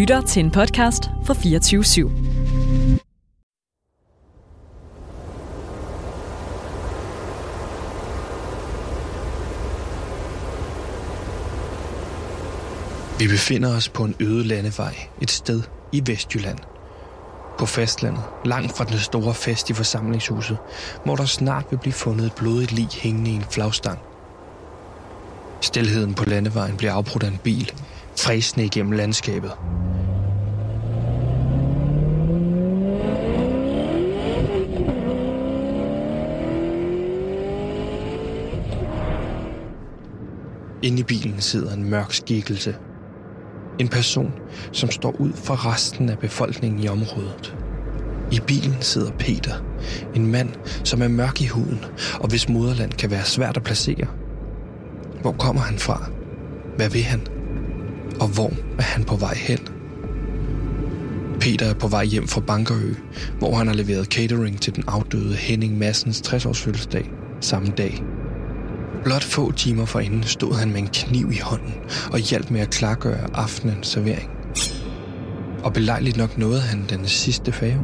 lytter til en podcast fra 24 /7. Vi befinder os på en øde landevej et sted i Vestjylland. På fastlandet, langt fra den store fest i forsamlingshuset, hvor der snart vil blive fundet et blodigt lig hængende i en flagstang. Stilheden på landevejen bliver afbrudt af en bil, fræsende igennem landskabet. Inde i bilen sidder en mørk skikkelse. En person, som står ud fra resten af befolkningen i området. I bilen sidder Peter, en mand, som er mørk i huden, og hvis moderland kan være svært at placere. Hvor kommer han fra? Hvad vil han? Og hvor er han på vej hen? Peter er på vej hjem fra Bankerø, hvor han har leveret catering til den afdøde Henning Massens 60-års fødselsdag samme dag. Blot få timer forinden stod han med en kniv i hånden og hjalp med at klargøre aftenens servering. Og belejligt nok nåede han den sidste fave.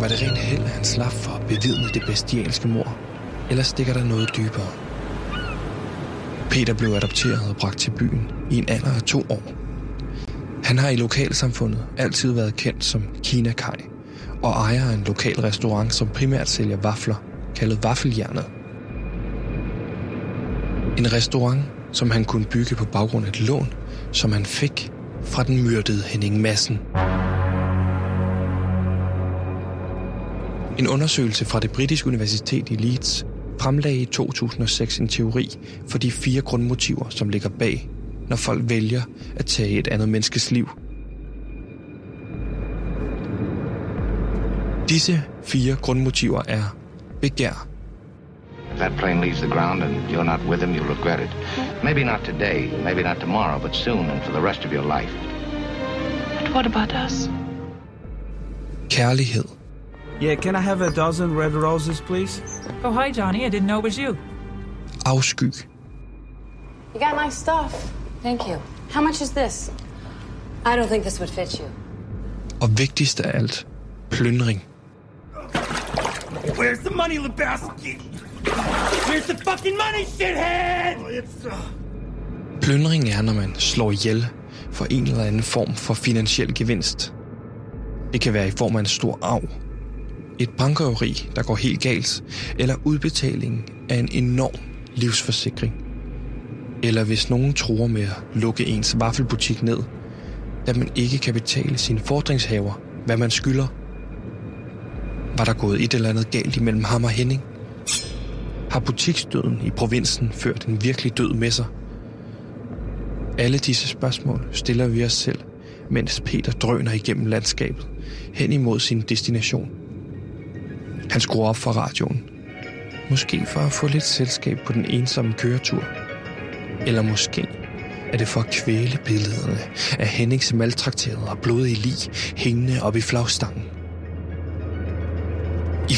Var det rent held, at han slap for at bevidne det bestialske mor? Eller stikker der noget dybere? Peter blev adopteret og bragt til byen i en alder af to år. Han har i lokalsamfundet altid været kendt som Kina Kai og ejer en lokal restaurant, som primært sælger vafler, kaldet Vaffeljernet. En restaurant, som han kunne bygge på baggrund af et lån, som han fik fra den myrdede Henning Madsen. En undersøgelse fra det britiske universitet i Leeds fremlagde i 2006 en teori for de fire grundmotiver, som ligger bag, når folk vælger at tage et andet menneskes liv. Disse fire grundmotiver er begær, that plane leaves the ground and you're not with him, you'll regret it. Maybe not today, maybe not tomorrow, but soon and for the rest of your life. But what about us? kærlighed, Yeah, can I have a dozen red roses, please? Oh, hi, Johnny. I didn't know it was you. afsky, You got nice stuff. Thank you. How much is this? I don't think this would fit you. og vigtigst af alt, plyndring. Where's the money, Lebowski? Where's the fucking money, shithead? It's, uh... Plyndring er, når man slår ihjel for en eller anden form for finansiel gevinst. Det kan være i form af en stor arv, et bankrøveri, der går helt galt, eller udbetalingen af en enorm livsforsikring. Eller hvis nogen tror med at lukke ens vaffelbutik ned, da man ikke kan betale sine fordringshaver, hvad man skylder. Var der gået et eller andet galt imellem ham og Henning? Har butiksdøden i provinsen ført en virkelig død med sig? Alle disse spørgsmål stiller vi os selv, mens Peter drøner igennem landskabet hen imod sin destination. Han skruer op for radioen. Måske for at få lidt selskab på den ensomme køretur. Eller måske er det for at kvæle billederne af Hennings maltrakterede og blodige lig hængende op i flagstangen.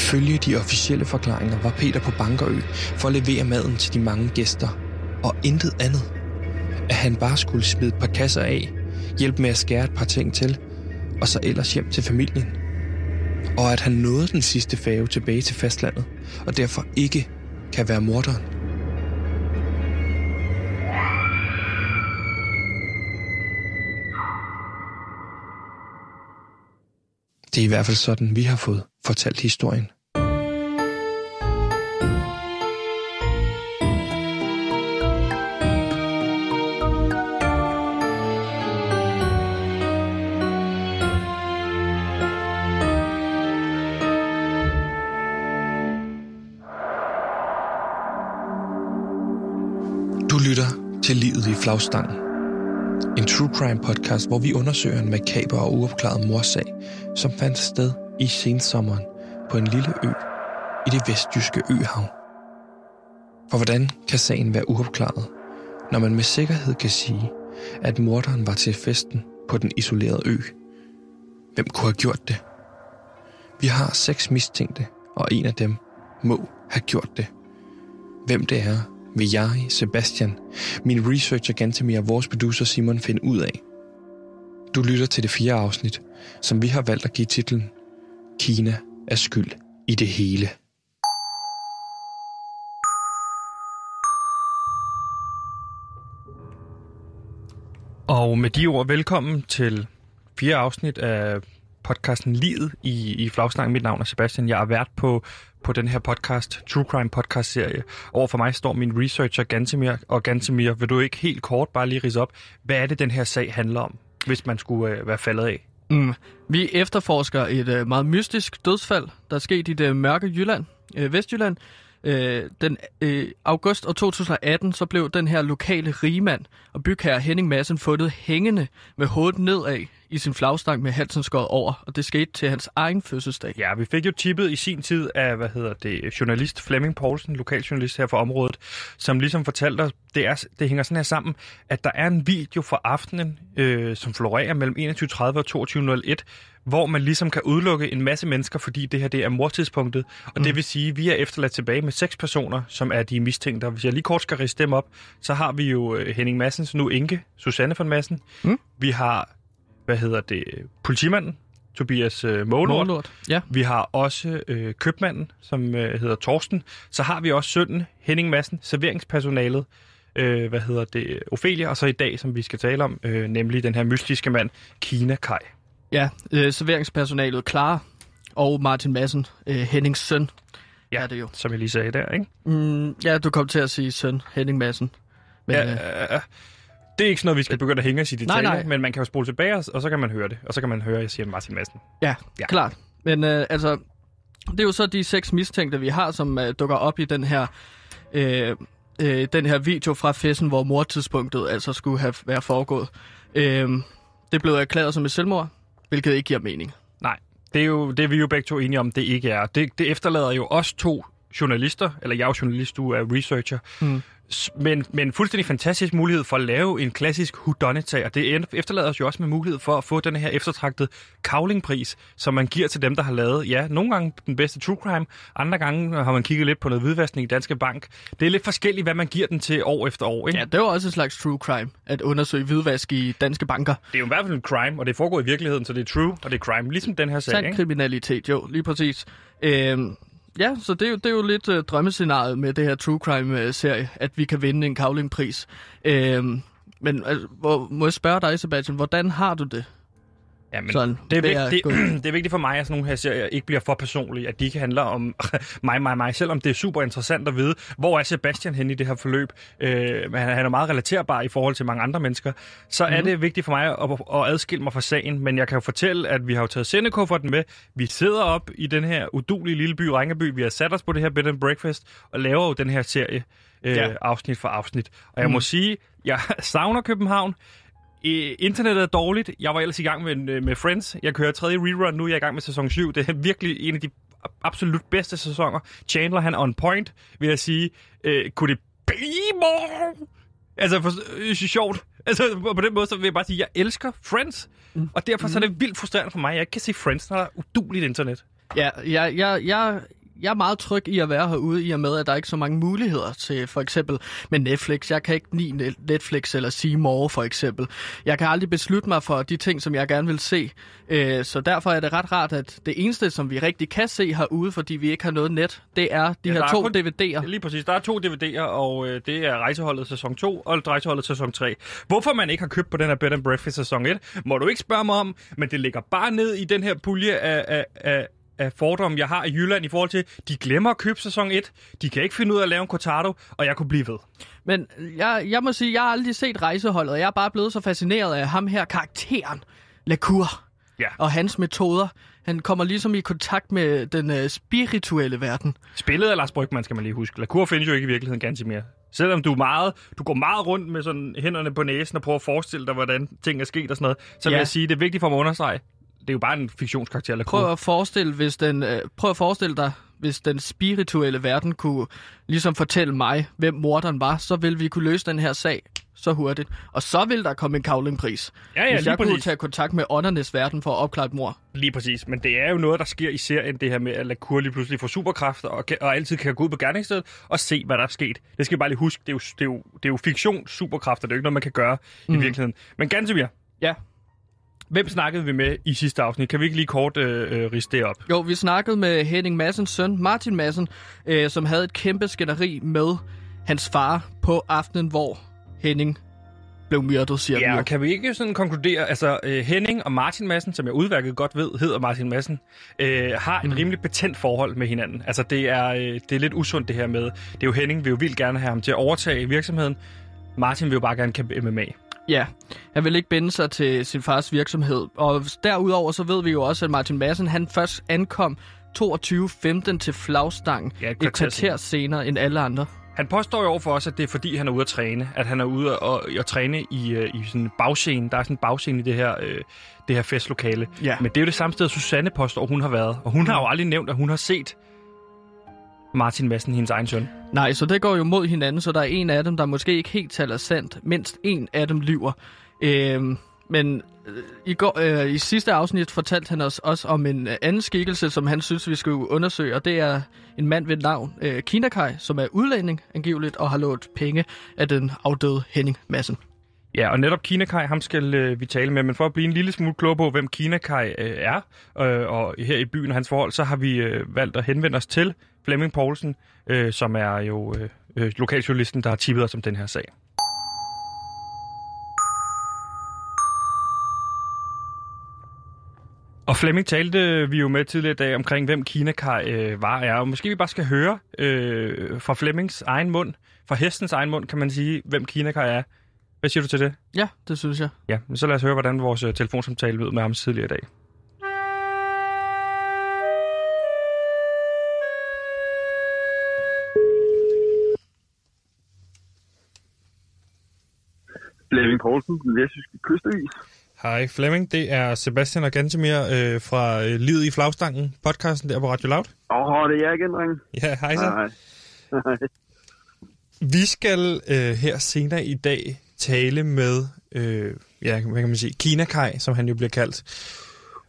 Ifølge de officielle forklaringer var Peter på Bankerø for at levere maden til de mange gæster, og intet andet. At han bare skulle smide et par kasser af, hjælpe med at skære et par ting til, og så ellers hjem til familien. Og at han nåede den sidste fave tilbage til fastlandet, og derfor ikke kan være morderen. Det er i hvert fald sådan, vi har fået fortalt historien. Du lytter til Livet i flagstangen. En true crime podcast, hvor vi undersøger en makaber og uopklaret morsag, som fandt sted i sensommeren på en lille ø i det vestjyske øhav. For hvordan kan sagen være uopklaret, når man med sikkerhed kan sige, at morderen var til festen på den isolerede ø? Hvem kunne have gjort det? Vi har seks mistænkte, og en af dem må have gjort det. Hvem det er, vil jeg, Sebastian, min researcher Gantemir og vores producer Simon finde ud af Du lytter til det fjerde afsnit, som vi har valgt at give titlen Kina er skyld i det hele. Og med de ord, velkommen til fjerde afsnit af podcasten Livet i, i Flagsnak. Mit navn er Sebastian. Jeg er vært på, på den her podcast, True Crime podcast serie. Over for mig står min researcher Gantemir. Og Gantemir, vil du ikke helt kort bare lige rise op, hvad er det, den her sag handler om, hvis man skulle øh, være faldet af? Mm. Vi efterforsker et øh, meget mystisk dødsfald, der er sket i det mørke Jylland, øh, Vestjylland. Øh, den øh, august og 2018 så blev den her lokale rigmand og bygherre Henning Madsen fundet hængende med hovedet nedad i sin flagstang med halsen skåret over, og det skete til hans egen fødselsdag. Ja, vi fik jo tippet i sin tid af, hvad hedder det, journalist Flemming Poulsen, lokaljournalist her for området, som ligesom fortalte os, det, er, det hænger sådan her sammen, at der er en video fra aftenen, øh, som florerer mellem 21.30 og 22.01, hvor man ligesom kan udelukke en masse mennesker, fordi det her det er mortidspunktet. Og mm. det vil sige, at vi er efterladt tilbage med seks personer, som er de mistænkte. Hvis jeg lige kort skal riste dem op, så har vi jo øh, Henning Massens, nu Inge, Susanne von Massen. Mm. Vi har, hvad hedder det, politimanden, Tobias øh, Målort. Målort. Ja. Vi har også øh, købmanden, som øh, hedder Torsten. Så har vi også sønnen, Henning Massen, serveringspersonalet, øh, hvad hedder det, Ophelia, og så i dag, som vi skal tale om, øh, nemlig den her mystiske mand, Kina Kai. Ja, øh, serveringspersonalet Clara og Martin Madsen, øh, Hennings søn, ja, er det jo. som jeg lige sagde der, ikke? Mm, ja, du kom til at sige søn, Henning Madsen. Men, ja, øh, det er ikke sådan noget, vi skal begynde at hænge os i detaljer, nej, nej. men man kan jo spole tilbage, og så kan man høre det. Og så kan man høre, at jeg siger Martin Madsen. Ja, ja. klart. Men øh, altså, det er jo så de seks mistænkte, vi har, som øh, dukker op i den her... Øh, øh, den her video fra festen, hvor mordtidspunktet altså skulle have været foregået. Øh, det blev erklæret som et selvmord, hvilket ikke giver mening. Nej, det er jo det er vi jo begge to enige om, det ikke er. Det, det efterlader jo os to journalister, eller jeg er jo journalist, du er researcher, mm men, men en fuldstændig fantastisk mulighed for at lave en klassisk whodunit-sag, og det efterlader os jo også med mulighed for at få den her eftertragtede kavlingpris, som man giver til dem, der har lavet, ja, nogle gange den bedste true crime, andre gange har man kigget lidt på noget hvidvaskning i Danske Bank. Det er lidt forskelligt, hvad man giver den til år efter år, ikke? Ja, det er jo også et slags true crime, at undersøge hvidvask i danske banker. Det er jo i hvert fald en crime, og det foregår i virkeligheden, så det er true, og det er crime, ligesom den her sag, Sand ikke? kriminalitet, jo, lige præcis. Øhm, Ja, så det er jo, det er jo lidt øh, drømmescenariet med det her True Crime-serie, øh, at vi kan vinde en kavlingpris. Øh, men altså, hvor, må jeg spørge dig, Sebastian, hvordan har du det? Ja, men Sådan, det, er vigtigt, det, det er vigtigt for mig, at sådan nogle her serier ikke bliver for personlige, at de ikke handler om mig, mig, mig, selvom det er super interessant at vide, hvor er Sebastian henne i det her forløb. Øh, han, han er meget relaterbar i forhold til mange andre mennesker. Så mm. er mhm. det vigtigt for mig at, at adskille mig fra sagen, men jeg kan jo fortælle, at vi har jo taget sendekufferten med. Vi sidder op i den her udulige lille by, Ringeby. Vi har sat os på det her bed and breakfast og laver jo den her serie øh, ja. afsnit for afsnit. Og jeg mm. må sige, jeg savner København. I, internettet er dårligt. Jeg var ellers i gang med, øh, med Friends. Jeg kører tredje rerun nu. Jeg er i gang med sæson 7. Det er virkelig en af de absolut bedste sæsoner. Chandler, han on point, vil jeg sige. Øh, kunne det blive more? Altså, for, øh, sjovt. Altså, på den måde, så vil jeg bare sige, at jeg elsker Friends. Mm. Og derfor mm. så er det mm. vildt frustrerende for mig. Jeg kan se Friends, når der er uduligt internet. Ja, jeg, jeg, jeg, jeg er meget tryg i at være herude, i og med, at der er ikke så mange muligheder til for eksempel med Netflix. Jeg kan ikke lide Netflix eller sige More for eksempel. Jeg kan aldrig beslutte mig for de ting, som jeg gerne vil se. Øh, så derfor er det ret rart, at det eneste, som vi rigtig kan se herude, fordi vi ikke har noget net, det er de ja, her to kun, DVD'er. Lige præcis. Der er to DVD'er, og øh, det er Rejseholdet sæson 2 og Rejseholdet sæson 3. Hvorfor man ikke har købt på den her Bed and Breakfast sæson 1, må du ikke spørge mig om, men det ligger bare ned i den her pulje af, af, af af fordomme, jeg har i Jylland i forhold til, de glemmer at købe sæson 1, de kan ikke finde ud af at lave en cortado, og jeg kunne blive ved. Men jeg, jeg må sige, jeg har aldrig set rejseholdet, og jeg er bare blevet så fascineret af ham her, karakteren, Lacour, ja. og hans metoder. Han kommer ligesom i kontakt med den uh, spirituelle verden. Spillet af Lars Brygman, skal man lige huske. Lacour findes jo ikke i virkeligheden ganske mere. Selvom du, meget, du går meget rundt med sådan hænderne på næsen og prøver at forestille dig, hvordan ting er sket og sådan noget, så ja. vil jeg sige, det er vigtigt for mig at understrege, det er jo bare en fiktionskarakter. Eller prøv at forestille, hvis den, øh, prøv at forestille dig, hvis den spirituelle verden kunne ligesom fortælle mig, hvem morderen var, så ville vi kunne løse den her sag så hurtigt. Og så vil der komme en kavlingpris. Ja, ja, hvis jeg præcis. kunne tage kontakt med åndernes verden for at opklare et mor. Lige præcis. Men det er jo noget, der sker i serien, det her med, at Lacour lige pludselig får superkræfter og, og altid kan gå ud på gerningsstedet og se, hvad der er sket. Det skal vi bare lige huske. Det er jo, det er jo, det er jo fiktion superkræfter. Det er jo ikke noget, man kan gøre mm. i virkeligheden. Men Gantemir. Ja. Hvem snakkede vi med i sidste afsnit? Kan vi ikke lige kort øh, øh, riste det op? Jo, vi snakkede med Henning Massens søn, Martin Massen, øh, som havde et kæmpe skænderi med hans far på aftenen, hvor Henning blev myrdet, siger Ja, vi og jo. kan vi ikke sådan konkludere, altså øh, Henning og Martin Madsen, som jeg udværket godt ved, hedder Martin Madsen, øh, har et Mm. rimelig betændt forhold med hinanden. Altså det er, øh, det er lidt usundt det her med, det er jo Henning, vil jo vildt gerne have ham til at overtage virksomheden. Martin vil jo bare gerne kæmpe MMA. Ja, han vil ikke binde sig til sin fars virksomhed. Og derudover så ved vi jo også, at Martin Madsen han først ankom 22.15 til flagstangen Ja, et et kvarter kvarter senere end alle andre. Han påstår jo over for os, at det er fordi, han er ude at træne. At han er ude og, og træne i, øh, i sådan en bagscene. Der er sådan en bagscene i det her, øh, det her festlokale. Ja. Men det er jo det samme sted, Susanne påstår, hun har været. Og hun har jo aldrig nævnt, at hun har set Martin Madsen, hendes egen søn. Nej, så det går jo mod hinanden, så der er en af dem, der måske ikke helt taler sandt. Mindst en af dem lyver. Øhm, men øh, i, går, øh, i sidste afsnit fortalte han os også om en øh, anden skikkelse, som han synes, vi skal undersøge, og det er en mand ved navn øh, Kinakai, som er udlænding angiveligt, og har lånt penge af den afdøde Henning Madsen. Ja, og netop Kinakai, ham skal øh, vi tale med, men for at blive en lille smule klog på, hvem Kinakai øh, er, øh, og her i byen og hans forhold, så har vi øh, valgt at henvende os til Flemming Poulsen, øh, som er jo øh, øh, lokaljournalisten, der har tippet os om den her sag. Og Flemming talte vi jo med tidligere i dag omkring, hvem Kinakai øh, var er. Og måske vi bare skal høre øh, fra Flemmings egen mund, fra hestens egen mund, kan man sige, hvem Kinakai er. Hvad siger du til det? Ja, det synes jeg. Ja, men så lad os høre, hvordan vores øh, telefonsamtale lød med ham tidligere i dag. Flemming Poulsen, den vestjyske kystavis. Hej Flemming, det er Sebastian og Gantemir øh, fra øh, Livet i Flagstangen, podcasten der på Radio Loud. Åh, oh, det er jeg igen, dreng. Ja, hej så. Hej. Hej. Vi skal øh, her senere i dag tale med, øh, ja, hvad kan man sige, Kinakai, som han jo bliver kaldt.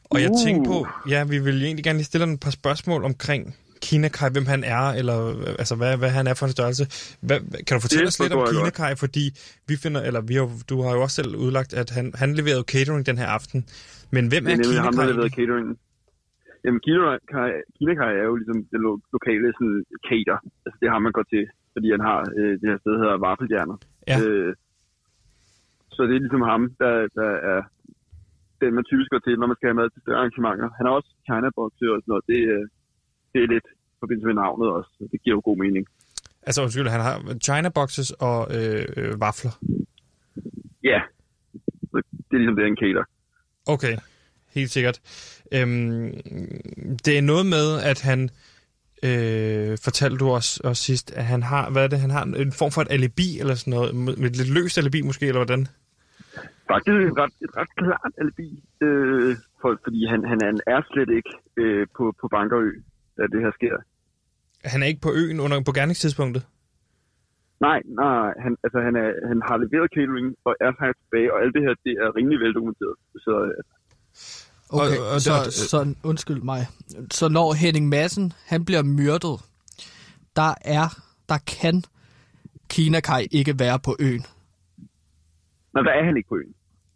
Og jeg Uh. tænkte på, ja, vi vil egentlig gerne lige stille dig et par spørgsmål omkring Kinakai, hvem han er, eller altså, hvad, hvad han er for en størrelse. Hvad, kan du fortælle Det os lidt om godt. Kinakai, fordi vi finder, eller vi har, du har jo også selv udlagt, at han, han leverede catering den her aften. Men hvem er, er nemlig ham, der Kinakai? leverede catering. Jamen, Kinakai, Kinakai er jo ligesom det lo- lokale sådan, cater. Altså, det har man går til, fordi han har øh, det her sted, der hedder Vaffelhjerner. Ja. Øh, så det er ligesom ham, der, der er den, man typisk går til, når man skal have mad til større arrangementer. Han har også China-boxe og sådan noget. Det, øh, det er lidt i forbindelse med navnet også. så Det giver jo god mening. Altså, undskyld, han har China boxes og øh, øh, vafler. Ja, det er ligesom det, han cater. Okay, helt sikkert. Øhm, det er noget med, at han, øh, fortalte du os, os sidst, at han har, hvad er det, han har en form for et alibi eller sådan noget, med med et lidt løst alibi måske, eller hvordan? Faktisk et ret, et ret klart alibi, øh, for, fordi han, han, han er slet ikke øh, på, på Bankerø, da det her sker. Han er ikke på øen under, på gerningstidspunktet? Nej, nej, han, altså, han, er, han har leveret catering og er faktisk tilbage, og alt det her, det er rimelig veldokumenteret. Så øh, Okay, Og- og- så, og- så undskyld mig. Så når Henning Madsen, han bliver myrdet, der er, der kan Kinakai ikke være på øen. nej, der er han ikke på øen.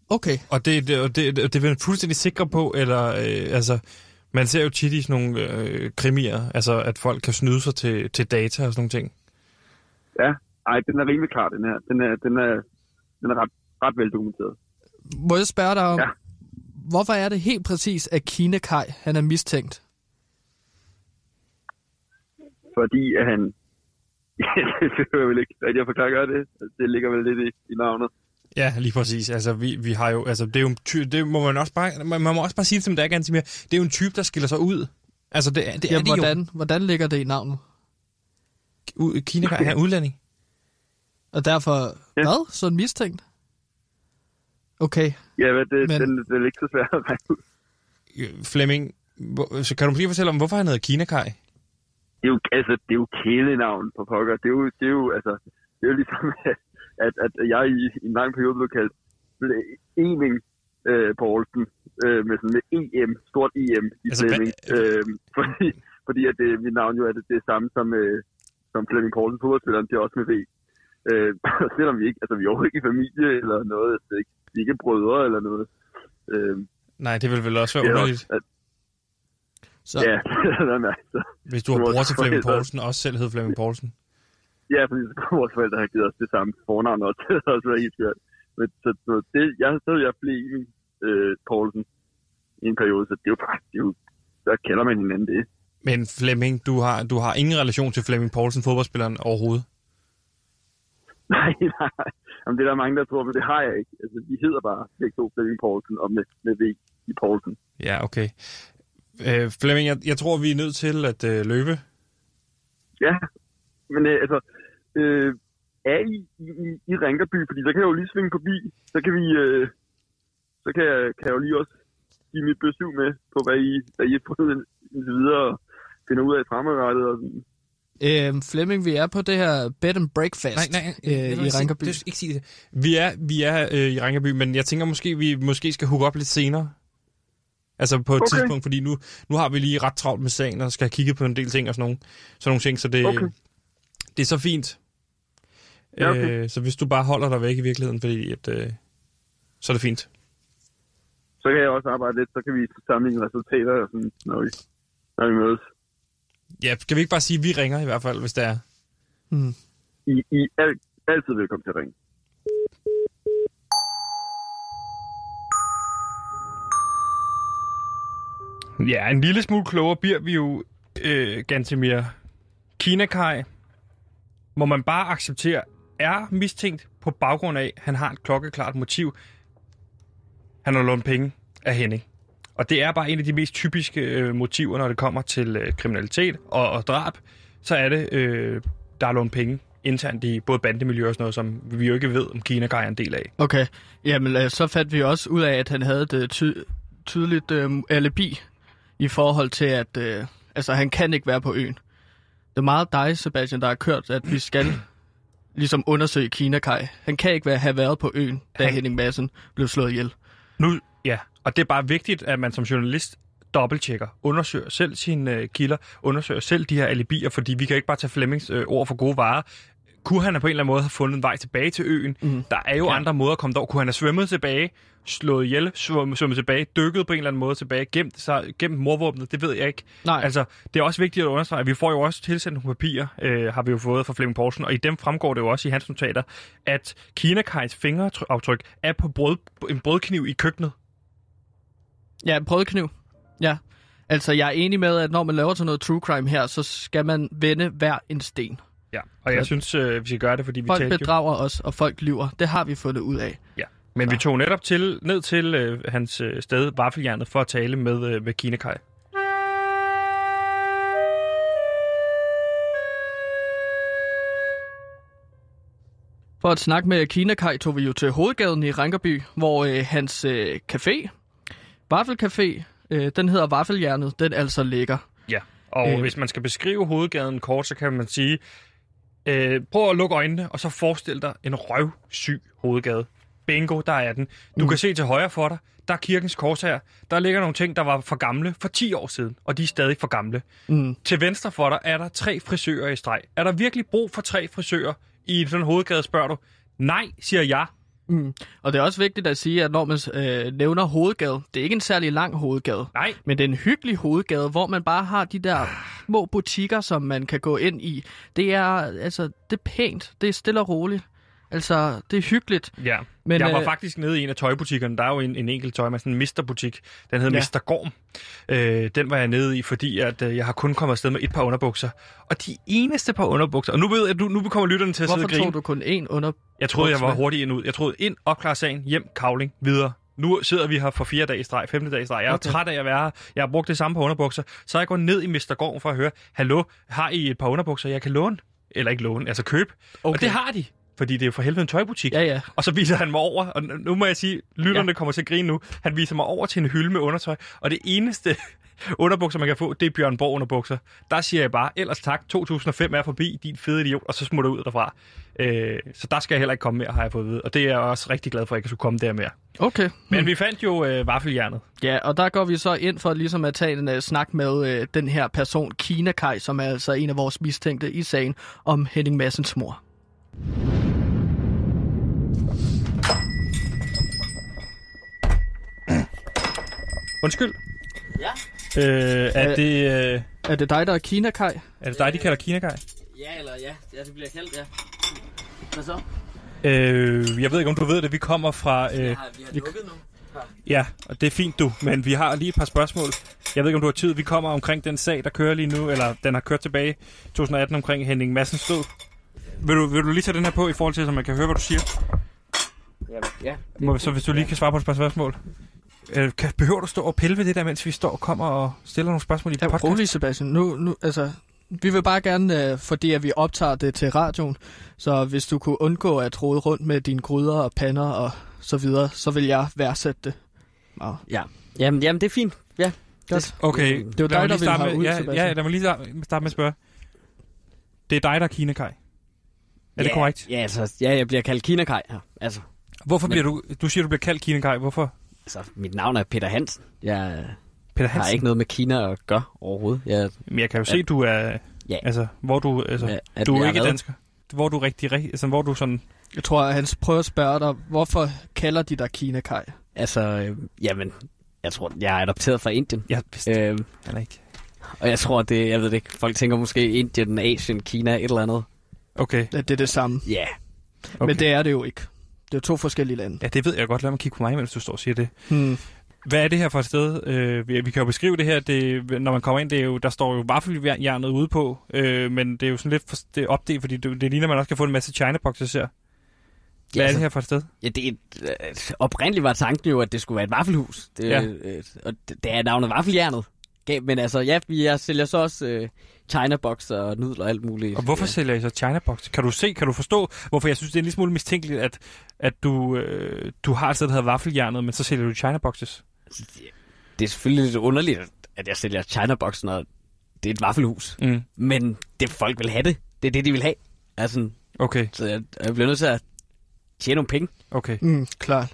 Okay. Og det, det, og det, det, det er man fuldstændig sikre på, eller øh, altså, man ser jo tit i sådan nogle øh, krimier, altså at folk kan snyde sig til, til data og sådan nogle ting. Ja, ej, den er rimelig klar, den her. Den er, den er, den er ret, ret veldokumenteret. Må jeg spørge dig om, Ja. hvorfor er det helt præcis, at Kinakai, han er mistænkt? Fordi at han... det hører vel ikke rigtig at forklare gøre det. Altså, Det ligger vel lidt i, i navnet. Ja, lige præcis. Altså, vi, vi har jo, altså, det er jo en ty- det må man også bare, man, man må også bare sige det, som det er ganske mere. Det er jo en type, der skiller sig ud. Altså, det, er- det Ja, er det hvordan, hvordan ligger det i navnet? jo. U- Kina er udlænding. Og derfor, Ja. hvad? Så en mistænkt? Okay. Ja, men det, Men- den, den er ikke så svært at regne ud. Flemming, så kan du lige fortælle om, hvorfor han hedder Kinakai? Det er jo, altså, det er jo kælenavn på pokker. Det er jo, det er jo, altså, det er jo ligesom, at, at, at jeg i, i en lang periode blev kaldt Ening øh, Poulsen, øh, med sådan med EM, stort EM i Altså, Flemming. Øh, fordi, fordi at det, mit navn jo er det, det er samme som, øh, som Flemming Poulsen, fodboldspilleren, det er også med V. Øh, selvom vi ikke, altså vi er jo ikke i familie eller noget, altså, ikke, vi er ikke brødre eller noget. Øh, Nej, det vil vel også være er underligt, også- at- Så, Ja, nej, så, hvis du har bror til Flemming Poulsen, og også selv hed Flemming Poulsen. Ja, fordi så kunne vores forældre have givet os det samme fornavn også. Det havde også været helt skørt. Men så, så det, jeg så jeg Flemming øh, Poulsen i en periode, så det er jo bare, det er jo, der kender man hinanden det. Men Flemming, du har, du har ingen relation til Flemming Poulsen, fodboldspilleren, overhovedet. Nej, nej. Jamen, det er der mange, der tror, men det har jeg ikke. Altså, de hedder bare begge to Flemming Poulsen og med, med V i Poulsen. Ja, okay. Øh, Flemming, jeg, jeg tror, vi er nødt til at øh, løbe. Ja, men øh, altså, øh, er I, i, i, Rinkerby? Fordi så kan jeg jo lige svinge forbi. Så kan vi, øh, så kan jeg, kan jeg jo lige også give mit besøg med på, hvad I, hvad I har fået indtil videre og finder ud af fremadrettet. Og sådan. øh, Flemming, vi er på det her bed and breakfast øh, i Rinkerby. Det, ikke sige det. Vi er, vi er øh, i Rinkerby, men jeg tænker måske, vi måske skal hooke op lidt senere. Altså på et Okay. tidspunkt, fordi nu, nu har vi lige ret travlt med sagen, og skal have kigget på en del ting og sådan nogle, sådan nogle ting, så det, Okay. det er så fint. Ja, okay. Øh, så hvis du bare holder dig væk i virkeligheden, fordi at, øh, så er det fint. Så kan jeg også arbejde lidt, så kan vi sammenligne resultater, og sådan, når, vi, når vi mødes. Ja, skal vi ikke bare sige, at vi ringer i hvert fald, hvis det er? Mm. I, I er al, altid velkommen til at ringe. Ja, en lille smule klogere bliver vi jo, øh, Gantemir. Kinakai, må man bare acceptere, er mistænkt på baggrund af, at han har et klokkeklart motiv. Han har lånt penge af Henning. Og det er bare en af de mest typiske øh, motiver, når det kommer til øh, kriminalitet og, og drab. Så er det, øh, der er lånt penge internt i både bandemiljøer og sådan noget, som vi jo ikke ved, om Kina er en del af. Okay, jamen øh, så fandt vi også ud af, at han havde et øh, ty- tydeligt øh, alibi i forhold til, at øh, altså, han kan ikke være på øen. Det er meget dig, Sebastian, der har kørt, at vi skal ligesom undersøge Kina-Kai. Han kan ikke være, have været på øen, da Han- Henning Madsen blev slået ihjel. Nu, ja, og det er bare vigtigt, at man som journalist dobbelttjekker, undersøger selv sine øh, kilder, undersøger selv de her alibier, fordi vi kan ikke bare tage Flemmings øh, ord for gode varer. Kunne han på en eller anden måde have fundet en vej tilbage til øen? Mm. Der er jo Ja. andre måder at komme derover. Kunne han have svømmet tilbage, slået ihjel, svømmet, svømmet tilbage, dykket på en eller anden måde tilbage, gemt sig, gemt morvåbnet? Det ved jeg ikke. Nej. Altså, det er også vigtigt at understrege, at vi får jo også tilsendt nogle papirer, øh, har vi jo fået fra Flemming Poulsen, og i dem fremgår det jo også i hans notater, at Kina Kajs fingeraftryk er på brød, en brødkniv i køkkenet. Ja, brødkniv. Ja. Altså, jeg er enig med, at når man laver sådan noget true crime her, så skal man vende hver en sten. Ja, og jeg Så- synes, øh, vi skal gøre det, fordi vi Folk talte jo... bedrager os, og folk lyver. Det har vi fundet ud af. Ja. Men vi tog netop til, ned til øh, hans øh, sted, Vaffeljernet, for at tale med, øh, med Kine Kai. For at snakke med Kina Kai tog vi jo til hovedgaden i Rankerby, hvor øh, hans øh, café, Vaffelcafé, øh, den hedder Vaffeljernet, den altså ligger. Ja. Og øh. hvis man skal beskrive hovedgaden kort, så kan man sige, øh, prøv at lukke øjnene, og så forestil dig en røvsyg hovedgade. Bingo, der er den. Du mm. kan se til højre for dig, der er kirkens kors her. Der ligger nogle ting, der var for gamle for 10 år siden, og de er stadig for gamle. Mm. Til venstre for dig er der tre frisører i streg. Er der virkelig brug for tre frisører i sådan en hovedgade, spørger du? Nej, siger jeg. Mm. Og det er også vigtigt at sige, at når man øh, nævner hovedgade, det er ikke en særlig lang hovedgade. Nej. Men det er en hyggelig hovedgade, hvor man bare har de der små butikker, som man kan gå ind i. Det er, altså, det er pænt. Det er stille og roligt. Altså, det er hyggeligt. Ja, Men, jeg var øh, faktisk nede i en af tøjbutikkerne. Der er jo en, en enkelt tøj sådan en Mister-butik. Den hedder Ja. Mister Gorm. Øh, den var jeg nede i, fordi at, øh, jeg har kun kommet afsted med et par underbukser. Og de eneste par underbukser... Og nu ved at nu, nu kommer lytterne til at Hvorfor sidde og grine. tog du kun én under... Jeg troede, jeg var hurtig ind ud. Jeg troede ind, opklare sagen, hjem, kavling, videre. Nu sidder vi her for fire dage i streg, femte dag i streg. Jeg er Okay. træt af at være her. Jeg har brugt det samme par underbukser. Så jeg går ned i Mr. Gorm for at høre, hallo, har I et par underbukser, jeg kan låne? Eller ikke låne, altså købe. Okay. Og det har de, fordi det er jo for helvede en tøjbutik. Ja, ja. Og så viser han mig over, og nu må jeg sige, lytterne ja. kommer til at grine nu. Han viser mig over til en hylde med undertøj, og det eneste underbukser, man kan få, det er Bjørn Borg underbukser. Der siger jeg bare, ellers tak, 2005 er forbi, din fede idiot, og så smutter ud derfra. Øh, så der skal jeg heller ikke komme mere, har jeg fået at vide. Og det er jeg også rigtig glad for, at jeg kan skulle komme der mere. Okay. Men vi fandt jo øh, vaffeljernet. Ja, og der går vi så ind for ligesom at tage en uh, snak med uh, den her person, Kina Kai, som er altså en af vores mistænkte i sagen om Henning Massens mor. Undskyld. Ja. Øh, er, Øh, det, øh, Er det dig, der er Kina-kaj? er det dig, de kalder Kinakaj? Ja, eller ja. Ja, det bliver kaldt, ja. Hvad så? Øh, jeg ved ikke, om du ved det. Vi kommer fra... Øh, Vi har, vi har lukket nu. ja, og det er fint du, men vi har lige et par spørgsmål. Jeg ved ikke, om du har tid. Vi kommer omkring den sag, der kører lige nu, eller den har kørt tilbage i 2018 omkring Henning Madsens død. Vil du, vil du lige tage den her på i forhold til, så man kan høre, hvad du siger? Jamen, ja. Må, så hvis du lige kan svare på et par spørgsmål. Øh, kan, behøver du stå og pille ved det der, mens vi står og kommer og stiller nogle spørgsmål i Ja, podcast? rolig, Sebastian. Nu, nu, altså, vi vil bare gerne, øh, fordi at vi optager det til radioen, så hvis du kunne undgå at rode rundt med dine gryder og pander og så videre, så vil jeg værdsætte det. Ja. Ja. Jamen, jamen, det er fint. Ja. Godt. Okay, Det er mig dig, der lige vil starte have med, ud, ja, Sebastian. ja, lad mig lige starte starte med at spørge. Det er dig, der er Kinakaj. Er det ja, korrekt? Ja, altså, ja, jeg bliver kaldt Kinakaj her. Altså, Hvorfor Men- bliver du... Du siger, du bliver kaldt Kinakaj. Hvorfor? altså, mit navn er Peter Hansen. Jeg Peter har Hansen? ikke noget med Kina at gøre overhovedet. Jeg, Men jeg kan jo Ja. se, du er... Ja. Altså, hvor du... Altså, Ja, at du er ikke hvad? dansker. Hvor du rigtig... rigtig altså, hvor du sådan... Jeg tror, at han prøver at spørge dig, hvorfor kalder de dig Kina-kaj? altså, øh, jamen, jeg tror, jeg er adopteret fra Indien. Ja, bestemt. Øh, ikke. og jeg tror, det, jeg ved det ikke, folk tænker måske Indien, Asien, Kina, et eller andet. Okay. At det er det samme. Ja. Okay. Men det er det jo ikke. Det er to forskellige lande. Ja, det ved jeg godt. Lad mig kigge på mig, mens du står og siger det. Hmm. Hvad er det her for et sted? Øh, vi, kan jo beskrive det her. Det, når man kommer ind, det er jo, der står jo vaffeljernet ude på. Øh, men det er jo sådan lidt for, det er opdelt, fordi det, det ligner, man også kan få en masse China-boxes her. Hvad Ja, er altså- det her for et sted? Ja, det er øh, oprindeligt var tanken jo, at det skulle være et vaffelhus. Det, Ja. øh, og det, det er navnet Vaffeljernet. Gav- Men altså, ja, vi jeg sælger så også øh, China-box og nudler og alt muligt. Og hvorfor sælger I så China-box? Kan du se, kan du forstå, hvorfor jeg synes, det er en lille smule mistænkeligt, at, at du, øh, du har der hedder vaffeljernet, men så sælger du China-boxes? Det er selvfølgelig lidt underligt, at jeg sælger China-box, når det er et vaffelhus. Mm. Men det folk vil have det. Det er det, de vil have. Altså, Okay, så jeg, jeg bliver nødt til at tjene nogle penge. okay. Mm, klart.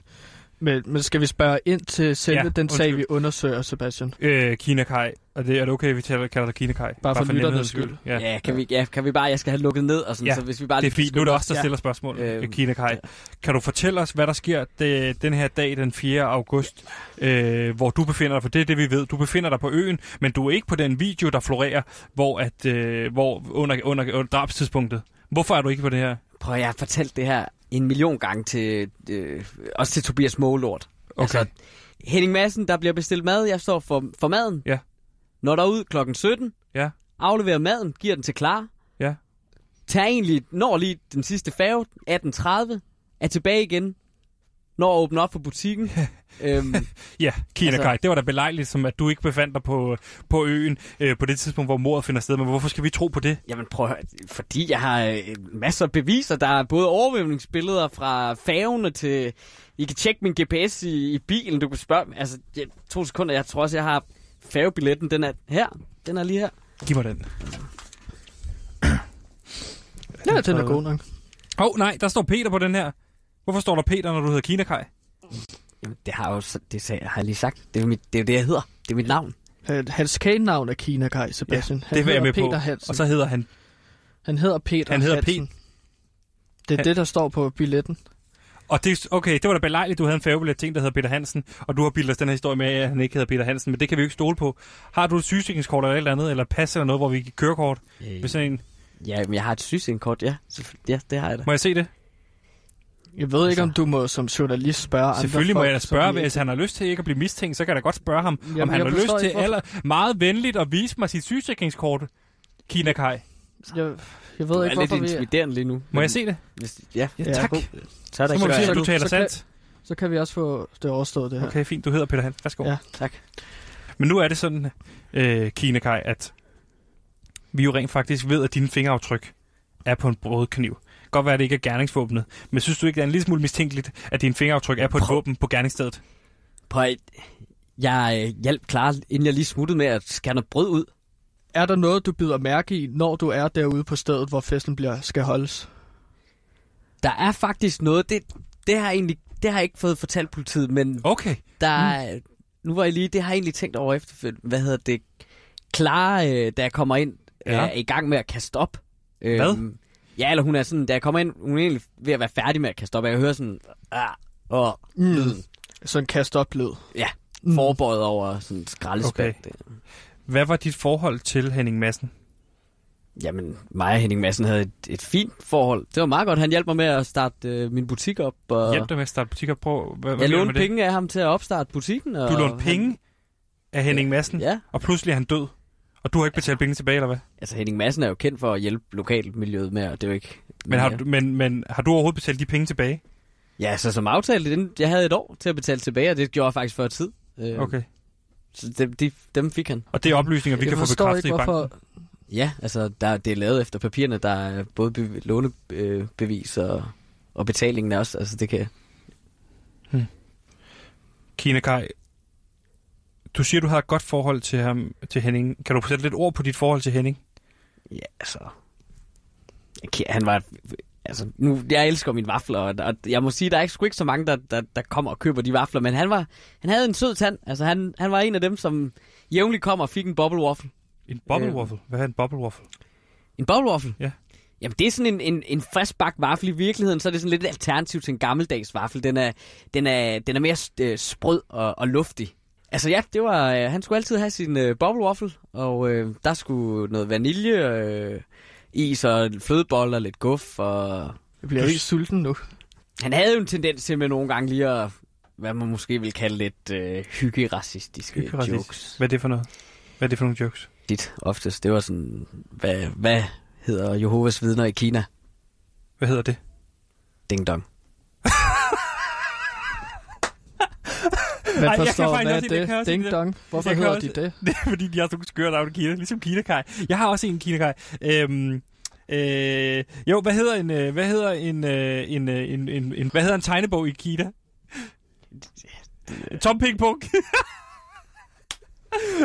Men, men skal vi spørge ind til selve Ja, ja, den sag, undskyld. vi undersøger, Sebastian? Øh, Kina Kai. Og det, er det okay, vi taler, kalder dig Kina Kai? Bare for lytternes nemhedens skyld. Ja. Ja, kan, Vi, ja, kan vi bare, jeg skal have lukket ned, og sådan, Ja, så hvis vi bare Det er fint. Nu er det også der Ja. stiller spørgsmål, Øhm, øh, Kina Kai. Kan du fortælle os, hvad der sker det, den her dag, den 4. august, øh, hvor du befinder dig? For det er det, vi ved. Du befinder dig på øen, men du er ikke på den video, der florerer, hvor, at, øh, hvor under, under, under drabstidspunktet. Hvorfor er du ikke på det her? Prøv, jeg har fortalt det her en million gange til, øh, også til Tobias Målort. Okay. Altså, Henning Madsen, der bliver bestilt mad, jeg står for, for maden. Ja. Når der er ud klokken 17, Ja. afleverer maden, giver den til Clara. Ja. Tager egentlig, når lige den sidste færge, 18.30, er tilbage igen, når at åbne op for butikken. øhm, Ja, Kina Altså- Kai. Det var da belejligt, som at du ikke befandt dig på, på øen øh, på det tidspunkt, hvor mordet finder sted. Men hvorfor skal vi tro på det? Jamen prøv at høre, fordi jeg har øh, masser af beviser. Der er både overvågningsbilleder fra færgene til... I kan tjekke min GPS i, i bilen, du kan spørge... Altså, ja, to sekunder, jeg tror også, jeg har færgebilletten. Den er her. Den er lige her. Giv mig den. Ja, den er god nok. Åh, oh, nej, der står Peter på den her. Hvorfor står der Peter, når du hedder Kina Kai? Jamen, det har jeg jo så- det sagde, har jeg lige sagt. Det er, jo mit, det er jo det, jeg hedder. Det er mit navn. Han- Hans kælenavn er Kina Kai, Sebastian. han det vil jeg med Peter på. Hansen. Og så hedder han... Han hedder Peter Han hedder Hansen. Det er Han- det, der står på billetten. Og det, okay, det var da belejligt, du havde en færgebillet ting, der hedder Peter Hansen, og du har bildet os den her historie med, at han ikke hedder Peter Hansen, men det kan vi jo ikke stole på. Har du et sygesikringskort eller et eller andet, eller pas eller noget, hvor vi kan kørekort? Øh, Med sådan en, ja, men jeg har et sygesikringskort, ja. Selvfø- Ja, det har jeg da. må jeg se det? Jeg ved ikke, Altså- om du må som journalist spørge andre Selvfølgelig må folk, jeg da spørge, vi ikke- hvis han har lyst til ikke at blive mistænkt, så kan jeg da godt spørge ham, Jamen, om han har lyst til aller, meget venligt at vise mig sit sygesikringskort. Kina Kai. Jeg, jeg ved Du ikke, er lidt hvorfor vi... intimiderende lige nu. Må men jeg se det? Hvis, ja, Ja, Ja, tak. god. så er der Så må se, om jeg- du taler så kan- sandt. Så kan vi også få det overstået, det her. Okay, fint. Du hedder Peter Hansen. Værsgo. Ja. Tak. Men nu er det sådan, øh, Kina Kai, at vi jo rent faktisk ved, at dine fingeraftryk er på en brødkniv. Godt være, at det ikke er gerningsvåbnet, men synes du ikke, det er en lille smule mistænkeligt, at dine fingeraftryk er på et Prøv. våben på gerningsstedet? Prøv at, jeg øh, hjalp klar, inden jeg lige smuttede med at skære noget brød ud. Er der noget, du byder mærke i, når du er derude på stedet, hvor festen bliver, skal holdes? Der er faktisk noget, det, det har jeg egentlig, det har jeg ikke fået fortalt politiet, men Okay. der er, nu var jeg lige, det har jeg egentlig tænkt over efter, hvad hedder det, Clara, øh, da jeg kommer ind, ja. er i gang med at kaste op. Hvad? Øhm, ja, eller hun er sådan, da jeg kommer ind, hun er egentlig ved at være færdig med at kaste op, og jeg hører sådan, ah, åh, Mm. lyden. Sådan kast op lyd. Ja. mm. forbøjet over sådan en skraldespand. Okay. Hvad var dit forhold til Henning Madsen? Jamen, mig og Henning Madsen havde et, et fint forhold. Det var meget godt. Han hjalp mig med at starte øh, min butik op. Og... Hjalp dig med at starte butik op? Prøv, hvad, jeg lånte penge af ham til at opstarte butikken. Og du lånte penge af Henning Madsen? Ja. Og pludselig er han død? Og du har ikke betalt penge tilbage, eller hvad? Altså, Henning Madsen er jo kendt for at hjælpe lokalmiljøet med, og det er jo ikke... Men har, du, men, men har du overhovedet betalt de penge tilbage? Ja, så som aftalt, jeg havde et år til at betale tilbage, og det gjorde jeg faktisk før tid. Øh, Okay. Så dem, de, dem fik han. Og det er oplysninger, vi Jeg kan få bekræftet ikke, i banken. hvorfor... Ja, altså der, det er lavet efter papirerne, der er både be, lånebevis og, og betalingen er også. Altså det kan... Kine Kai, du siger, du har et godt forhold til ham, til Henning. Kan du sætte lidt ord på dit forhold til Henning? Ja, altså... Okay, han var... Altså, nu, jeg elsker mine vafler, og, og jeg må sige, der er ikke, sgu ikke så mange, der, der, der kommer og køber de vafler, men han var, han havde en sød tand. Altså, han, han var en af dem, som jævnligt kom og fik en bubble waffle. En bubble Øh. waffle? Hvad er en bubble waffle? En bubble waffle? Ja. Jamen, det er sådan en, en, en friskbagt vaffel. I virkeligheden, så er det sådan lidt et alternativ til en gammeldags vaffel. Den er, den er, den er mere øh, sprød og, og luftig. Altså ja, det var, øh, han skulle altid have sin øh, bubble waffle, og øh, der skulle noget vanilje, øh, is og flødeboller, lidt guf, og... Jeg bliver helt sulten nu. Han havde jo en tendens til med nogle gange lige at, hvad man måske vil kalde lidt øh, hyggeracistiske Hyggeracistisk. jokes. Hvad er det for noget? Hvad er det for nogle jokes? Dit oftest. Det var sådan, hvad, hvad hedder Jehovas vidner i Kina? Hvad hedder det? Ding dong. Men Ej, jeg forstår, kan faktisk hvad er jeg kan det? også Ding det. dong. Hvorfor Jeg kan hedder også- de det? Det er fordi, de har sådan nogle skøre navne Kina, ligesom Kina Kai. Jeg har også en Kina Kai. Øhm, øh, jo, hvad hedder en, øh, hvad hedder en, øh, en, øh, en, en, en, hvad hedder en tegnebog i Kina? Tom Ping Pong.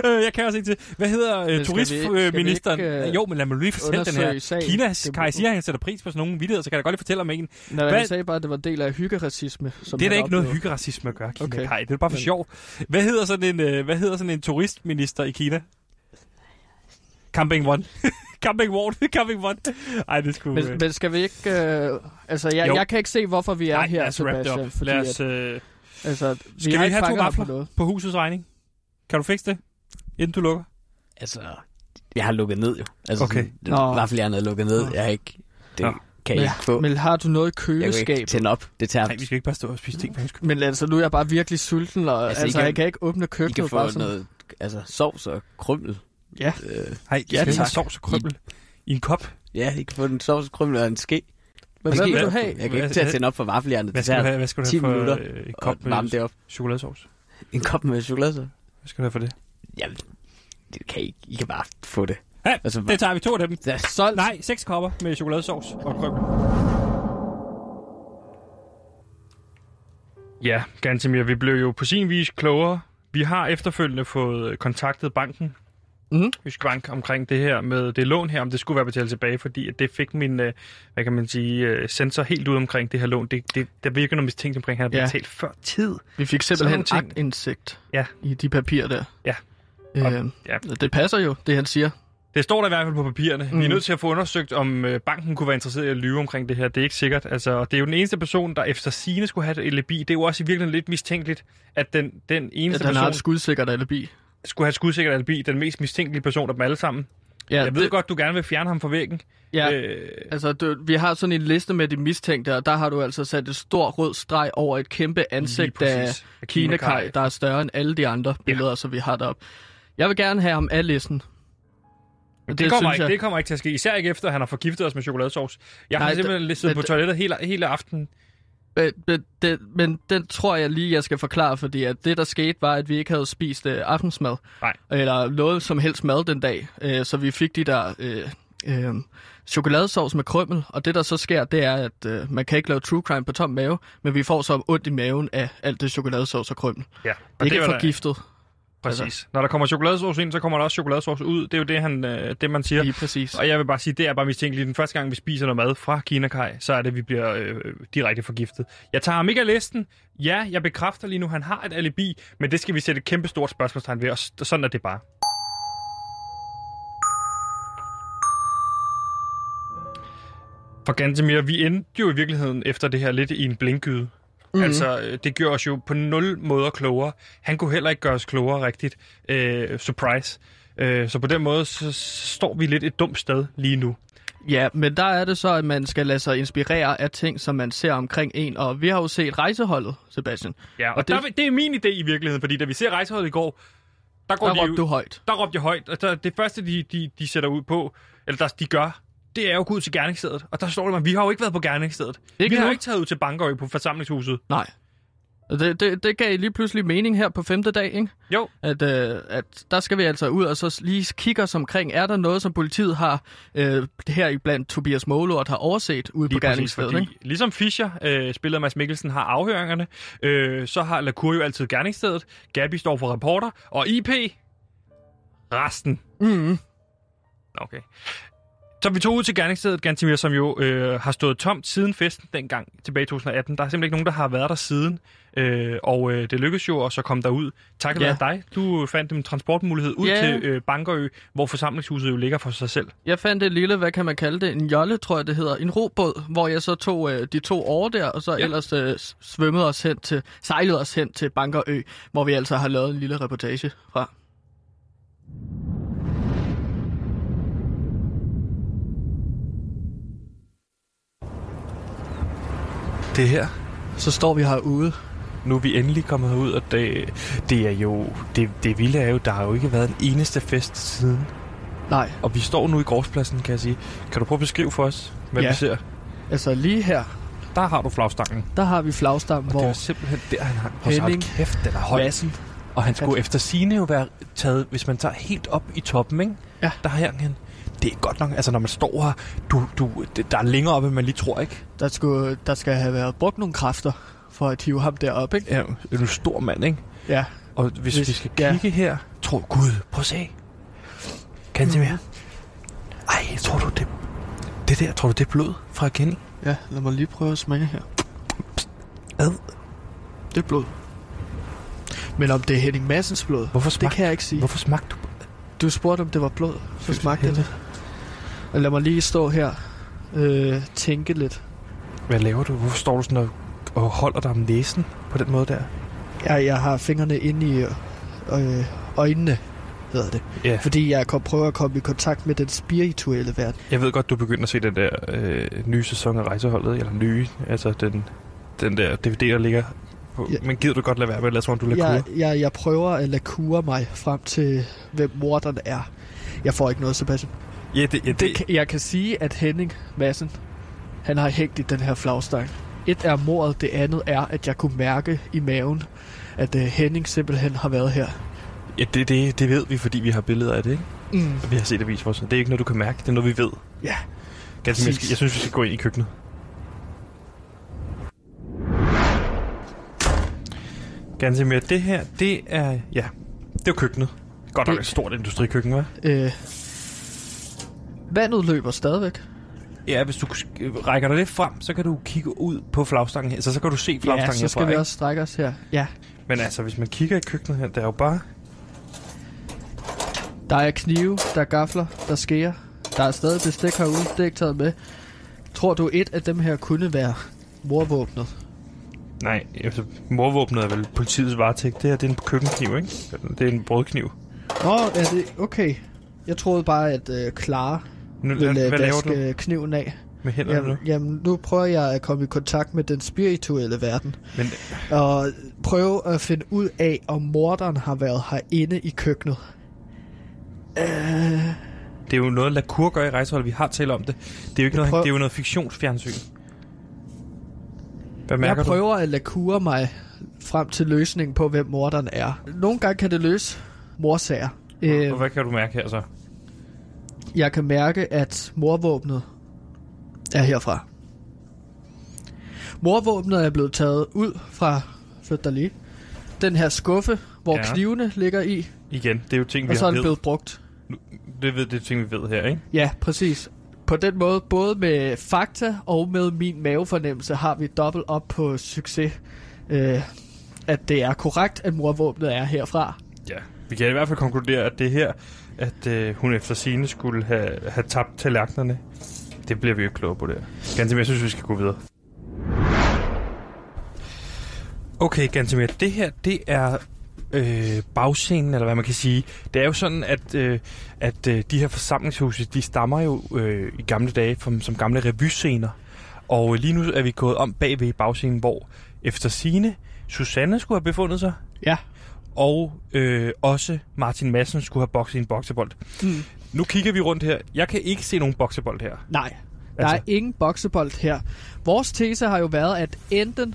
Øh, jeg kan også en til. Hvad hedder øh, ikke- vi turistministeren? ikke, øh, jo, men lad mig lige fortælle den her. undersøge sagen? Kina, Det- Kai siger, at han sætter pris på sådan nogle vidtigheder, så kan jeg godt lige fortælle om en. Nej, Hvad- jeg sagde bare, at det var en del af hyggeracisme. Som det er da ikke noget hyggeracisme at gøre, Kina Okay. Kai. Det er bare for Men- sjov. Hvad hedder sådan en, øh, hvad hedder sådan en turistminister i Kina? Camping One. Camping One. Camping One. Ej, det skulle... Men, men skal vi ikke... Øh, altså, jeg, Jo. jeg kan ikke se, hvorfor vi er Nej, her, lad os Sebastian. Lad os, øh, altså, vi Skal vi ikke have to på vafler noget. på husets regning? Kan du fikse det, inden du lukker? Altså, jeg har lukket ned jo. Altså, Okay. sådan, Nå. vaffeljernet er lukket ned. Jeg har ikke... Det Nå. kan jeg Men, ikke få. men har du noget i Jeg kan ikke tænde op. Det tager... Nej, vi skal ikke bare stå og spise ting for hans Men altså, nu er jeg bare virkelig sulten, og Altså, altså, I kan- jeg kan ikke åbne I køkkenet kan få bare sådan. noget altså, sovs og krymmel. Ja. Øh, Nej, Ja, skal have tak. sovs og krømmel i en kop. ja, I kan få en sovs og krymmel og en ske. Men hvad vil du have? Jeg kan ikke Hvad- til at tænde op for vaffeljernet. Hvad Det skal du tager have, hvad skal du 10 have for minutter øh, en kop varme det med op. chokoladesauce? En kop med chokolade. Hvad skal du have for det? Jamen, det kan I, ikke. I kan bare få det. Ja, Altså, det tager vi to af dem. Det er Solgt. Nej, seks kopper med chokoladesauce og krømmel. Ja, Gantemir, vi blev jo på sin vis klogere. Vi har efterfølgende fået kontaktet banken, Mhm. Jysk Bank, omkring det her med det lån her, om det skulle være betalt tilbage, fordi at det fik min, øh, hvad kan man sige, øh, sensor helt ud omkring det her lån. Det, det, der virker noget mistænkt omkring, at han har Ja. betalt før tid. Vi fik simpelthen agtindsigt Ja. i de papirer der. Ja. Øh, Og- ja. Det passer jo, det han siger. Det står der i hvert fald på papirerne. Mm. Vi er Mhm. nødt til at få undersøgt, om øh, banken kunne være interesseret i at lyve omkring det her. Det er ikke sikkert. Altså, og det er jo den eneste person, der efter sine skulle have et alibi. Det er jo også i virkeligheden lidt mistænkeligt, at den, den eneste At han har person et skudsikkert alibi. Skulle have skudsikkert alibi. Den mest mistænkelige person af dem alle sammen. Ja, Jeg ved det, godt, du gerne vil fjerne ham fra væggen. Ja, Øh, altså du, vi har sådan en liste med de mistænkte, og der har du altså sat et stort rød streg over et kæmpe ansigt af Kai. der er større end alle de andre billeder, som vi har deroppe. Jeg vil gerne have ham af listen. det, det, kommer ikke, jeg- det kommer ikke til at ske. Især ikke efter, at han har forgiftet os med chokoladesauce. Jeg har Nej, simpelthen det- siddet men på toilettet hele, hele aftenen. Men, men, det, men den tror jeg lige, jeg skal forklare, fordi at det, der skete, var, at vi ikke havde spist øh, aftensmad. Nej. Eller noget som helst mad den dag. Øh, så vi fik de der øh, øh, chokoladesauce med krømmel. Og det, der så sker, det er, at øh, man kan ikke lave true crime på tom mave, men vi får så ondt i maven af alt det chokoladesauce og krømmel. Ja, Det er ikke var da- forgiftet. Præcis. Altså. Når der kommer chokoladesauce ind, så kommer der også chokoladesauce ud. Det er jo det, han, øh, det man siger. Lige præcis. Og jeg vil bare sige, det er bare mistænkeligt. Den første gang, vi spiser noget mad fra Kina Kai, så er det, at vi bliver øh, direkte forgiftet. Jeg tager ham ikke af listen. Ja, jeg bekræfter lige nu, han har et alibi, men det skal vi sætte et kæmpe stort spørgsmålstegn ved, og sådan er det bare. For Gantemir, vi endte jo i virkeligheden efter det her lidt i en blinkyde. Mm. Altså, øh, det gør os jo på nul måder klogere. Han kunne heller ikke gøre os klogere rigtigt. Øh, surprise. Øh, så på den måde, så står vi lidt et dumt sted lige nu. Ja, men der er det så, at man skal lade sig inspirere af ting, som man ser omkring en. Og vi har jo set rejseholdet, Sebastian. Ja, og, og det, der, det er min idé i virkeligheden, fordi da vi ser rejseholdet i går, der, går der de råbte du højt. Der råbte jeg højt. Og der, det første, de, de, de sætter ud på, eller der, de gør, det er jo at gå ud til gerningsstedet. Og der står det, at vi har jo ikke været på gerningsstedet. Ikke vi har jo ikke taget ud til Bankerø på forsamlingshuset. Nej. Det, det, det gav lige pludselig mening her på femte dag, ikke? Jo. At, øh, at der skal vi altså ud og så lige kigge os omkring. Er der noget, som politiet har øh, her iblandt Tobias Målort har overset ude Lige på gerningsstedet, fordi, ikke? Ligesom Fischer, øh, spillet af Mads Mikkelsen, har afhøringerne, øh, så har Lacour jo altid gerningsstedet, Gabi står for reporter, og IP resten. Mm. Okay. Så vi tog ud til gerningsstedet, Gantimir, som jo øh, har stået tomt siden festen dengang tilbage i 2018. Der er simpelthen ikke nogen, der har været der siden. Øh, og øh, det lykkedes jo at komme derud. Takket Ja. være dig. Du fandt en transportmulighed ud Ja. til øh, Bankerø, hvor forsamlingshuset jo ligger for sig selv. Jeg fandt et lille, hvad kan man kalde det, en jolle, tror jeg det hedder, en robåd, hvor jeg så tog øh, de to over der, og så Ja. ellers øh, svømmede os hen til, sejlede os hen til Bankerø, hvor vi altså har lavet en lille reportage fra. Det her. Så står vi herude. Nu er vi endelig kommet ud, og det, det er jo... Det, det vilde er jo, der har jo ikke været en eneste fest siden. Nej, Og vi står nu i gårdspladsen, kan jeg sige. Kan du prøve at beskrive for os, hvad Ja. vi ser? altså lige her, Der har du flagstangen. der har vi flagstammen, Og det hvor var simpelthen der, han hang. Henning hold kæft, den er høj. Madsen, Og han skulle efter sine jo være taget, hvis man tager helt op i toppen, ikke? Ja. Der hang han. Det er godt nok, altså når man står her, du, du, det, der er længere oppe, end man lige tror, ikke? der, skulle, der skal have været brugt nogle kræfter for at hive ham derop, ikke? Ja, det er en stor mand, ikke? Ja. Og hvis, hvis vi skal ja. kigge her, tror Gud, prøv at se. Kan det mere? Ej, tror du det, det der, tror du det er blod fra Kenny? Ja, lad mig lige prøve at smage her. Ad. Det er blod. Men om det er Henning Massens blod, Hvorfor det smagte, kan jeg ikke sige. hvorfor smagte du? Du spurgte, om det var blod. Så smagte det. Og lad mig lige stå her øh, tænke lidt. Hvad laver du? Hvorfor står du sådan og, og holder dig om næsen på den måde der? Jeg, jeg har fingrene inde i øh, øjnene, hedder det. Ja. Fordi jeg kom, prøver at komme i kontakt med den spirituelle verden. Jeg ved godt, du begynder at se den der øh, nye sæson af Rejseholdet, eller nye, altså den, den der DVD, der ligger på. Ja. Men gider du godt lade være med at lade som om, du lader Jeg, kur? jeg, jeg prøver at lakure mig frem til, hvem morderen er. Jeg får ikke noget, Sebastian. Ja, det, ja, det, Det, jeg kan sige, at Henning Madsen, han har hængt i den her flagstang. Et er mordet, det andet er, at jeg kunne mærke i maven, at uh, Henning simpelthen har været her. ja, det, det, det ved vi, fordi vi har billeder af det, ikke? Mm. Vi har set avis for os. Det er ikke noget, du kan mærke. Det er noget, vi ved. Ja. Ganske jeg, jeg synes, vi skal gå ind i køkkenet. Ganske mere. Det her, det er... Ja, det er jo køkkenet. Godt nok Det- et stort industrikøkken, hva'? Øh, vandet løber stadigvæk. Ja, hvis du rækker dig lidt frem, så kan du kigge ud på flagstangen her. Så, så kan du se flagstangen Ja, så skal herfra, vi ikke? også strække os her. Ja, Men altså, hvis man kigger i køkkenet her, der er jo bare... der er knive, der er gafler, der skærer. Der er stadig bestik herude, det er ikke taget med. Tror du, et af dem her kunne være morvåbnet? Nej, altså, morvåbnet er vel politiets varetægt. Det her, det er en køkkenkniv, ikke? Det er en brødkniv. Nå, er det okay? Jeg troede bare, at øh, Clara Nu, ville hvad, øh, hvad laver vaske du kniven af. med hænderne Jamen, nu? jamen, nu prøver jeg at komme i kontakt med den spirituelle verden. Men Og prøve at finde ud af, om morderen har været herinde i køkkenet. Øh, det er jo noget, Lacour gør i rejseholdet. Vi har talt om det. Det er jo ikke noget, prøv- det er jo noget fiktionsfjernsyn. Hvad jeg du? prøver at lakure mig frem til løsningen på, hvem morderen er. Nogle gange kan det løse morsager. Øh, Og hvad kan du mærke her så? Jeg kan mærke, at morvåbnet er herfra. Morvåbnet er blevet taget ud fra, flyt dig lige, den her skuffe, hvor Ja. knivene ligger i, Igen, det er jo ting, vi og så er har den ved. blevet brugt. Det, ved, det er ting, vi ved her, ikke? Ja, præcis. På den måde, både med fakta og med min mavefornemmelse, har vi dobbelt op på succes. Øh, at det er korrekt, at morvåbnet er herfra. Ja. Vi kan i hvert fald konkludere, at det her, at øh, hun efter sine skulle have, have tabt tallerkenerne, det bliver vi jo klogere på det. Ganske jeg synes, vi skal gå videre. Okay, Gantemir, det her, det er øh, bagscenen, eller hvad man kan sige. Det er jo sådan, at, øh, at øh, de her forsamlingshuse, de stammer jo øh, i gamle dage fra, som gamle revyscener. Og øh, lige nu er vi gået om bagved bagscenen, hvor efter sine Susanne skulle have befundet sig. Ja. Og øh, også Martin Madsen skulle have bokset i en boksebold. Mm. Nu kigger vi rundt her. Jeg kan ikke se nogen boksebold her. Nej, der altså. er ingen boksebold her. Vores tese har jo været, at enten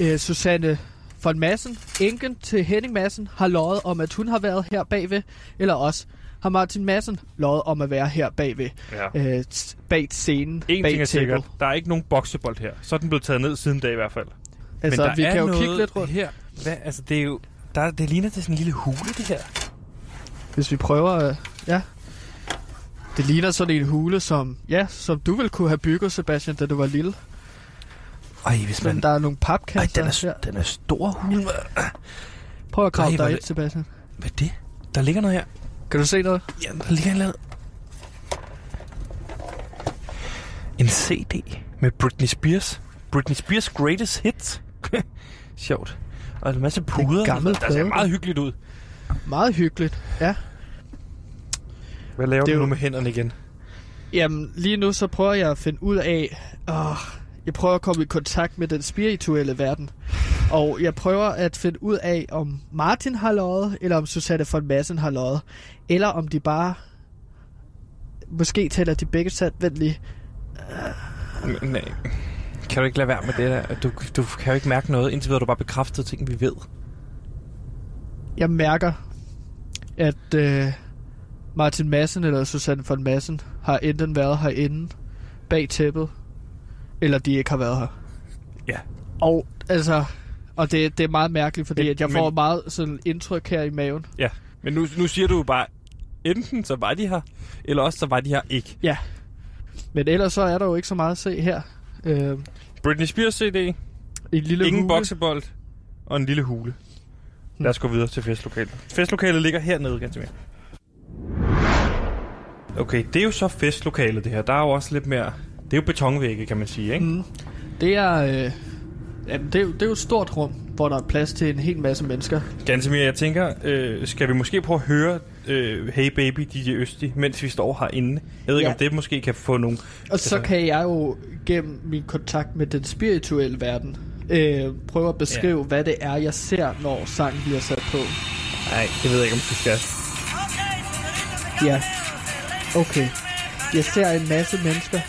øh, Susanne von Madsen, enken til Henning Madsen, har løjet om, at hun har været her bagved, eller også har Martin Madsen løjet om at være her bagved, Ja. øh, bag scenen, En bag ting er sikkert. Der er ikke nogen boksebold her. Så er den blevet taget ned siden da i hvert fald. Altså, Men der vi er kan jo noget kigge lidt rundt. Her. Hvad, altså, det er jo... Der, det ligner til sådan en lille hule, det her. Hvis vi prøver, øh, ja. Det ligner sådan en hule, som, ja, som du ville kunne have bygget, Sebastian, da du var lille. Ej, hvis Men der er nogle papkasser Ej, den er, her. den er stor hule. Prøv at hvor dig ind, det- Sebastian. Hvad er det? Der ligger noget her. Kan du se noget? Ja, der ligger en eller anden- En CD med Britney Spears. Britney Spears Greatest Hits. Sjovt. Og en masse puder. gammel Der ser meget hyggeligt ud. Meget hyggeligt, ja. Hvad laver Det du nu med hænderne igen? Jamen, lige nu så prøver jeg at finde ud af... Åh, jeg prøver at komme i kontakt med den spirituelle verden. Og jeg prøver at finde ud af, om Martin har løjet, eller om Susanne von Madsen har løjet. Eller om de bare... Måske taler de begge sandt. Vent lige. Men, Nej. Kan du ikke lade være med det der? Du, du kan jo ikke mærke noget, indtil videre du bare bekræftet ting, vi ved. Jeg mærker, at øh, Martin Madsen eller Susanne von Madsen har enten været herinde bag tæppet, eller de ikke har været her. Ja. Og altså, og det, det er meget mærkeligt, fordi Men- men, at jeg får men- meget sådan indtryk her i maven. Ja, men nu, nu siger du jo bare, enten så var de her, eller også så var de her ikke. Ja. Men ellers så er der jo ikke så meget at se her. Øh, Britney Spears CD, en lille ingen hule. boksebold og en lille hule. Lad os gå videre til festlokalet. Festlokalet ligger hernede, ganske mere. Okay, det er jo så festlokalet det her. Der er jo også lidt mere... Det er jo betonvægge, kan man sige, ikke? Mm. Det er, øh, jamen, det, er jo, det er jo et stort rum, hvor der er plads til en hel masse mennesker. Gansimir, jeg tænker, øh, skal vi måske prøve at høre øh, Hey Baby, DJ Østi, mens vi står herinde? Jeg ved ikke, Ja. om det måske kan få nogle... Og så kan jeg jo gennem min kontakt med den spirituelle verden øh, prøve at beskrive, ja. hvad det er, jeg ser, når sangen bliver sat på. Nej, det ved jeg ikke, om du skal. Ja. Okay. Jeg ser en masse mennesker.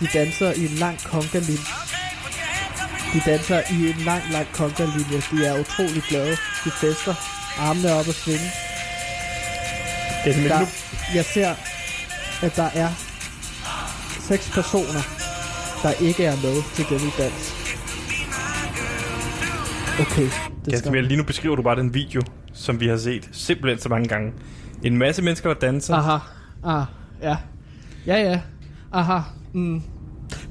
De danser i en lang kongalinje. De danser i en lang, lang kongalinje. De er utrolig glade. De fester. Armene op og svinge. Gansimir, Der, nu, jeg ser, at der er seks personer, der ikke er med til denne dans. Okay, det skal Gansimir, lige nu beskriver du bare den video, som vi har set simpelthen så mange gange. En masse mennesker, der danser. Aha. Ah, ja. Ja, ja. Aha. Mm.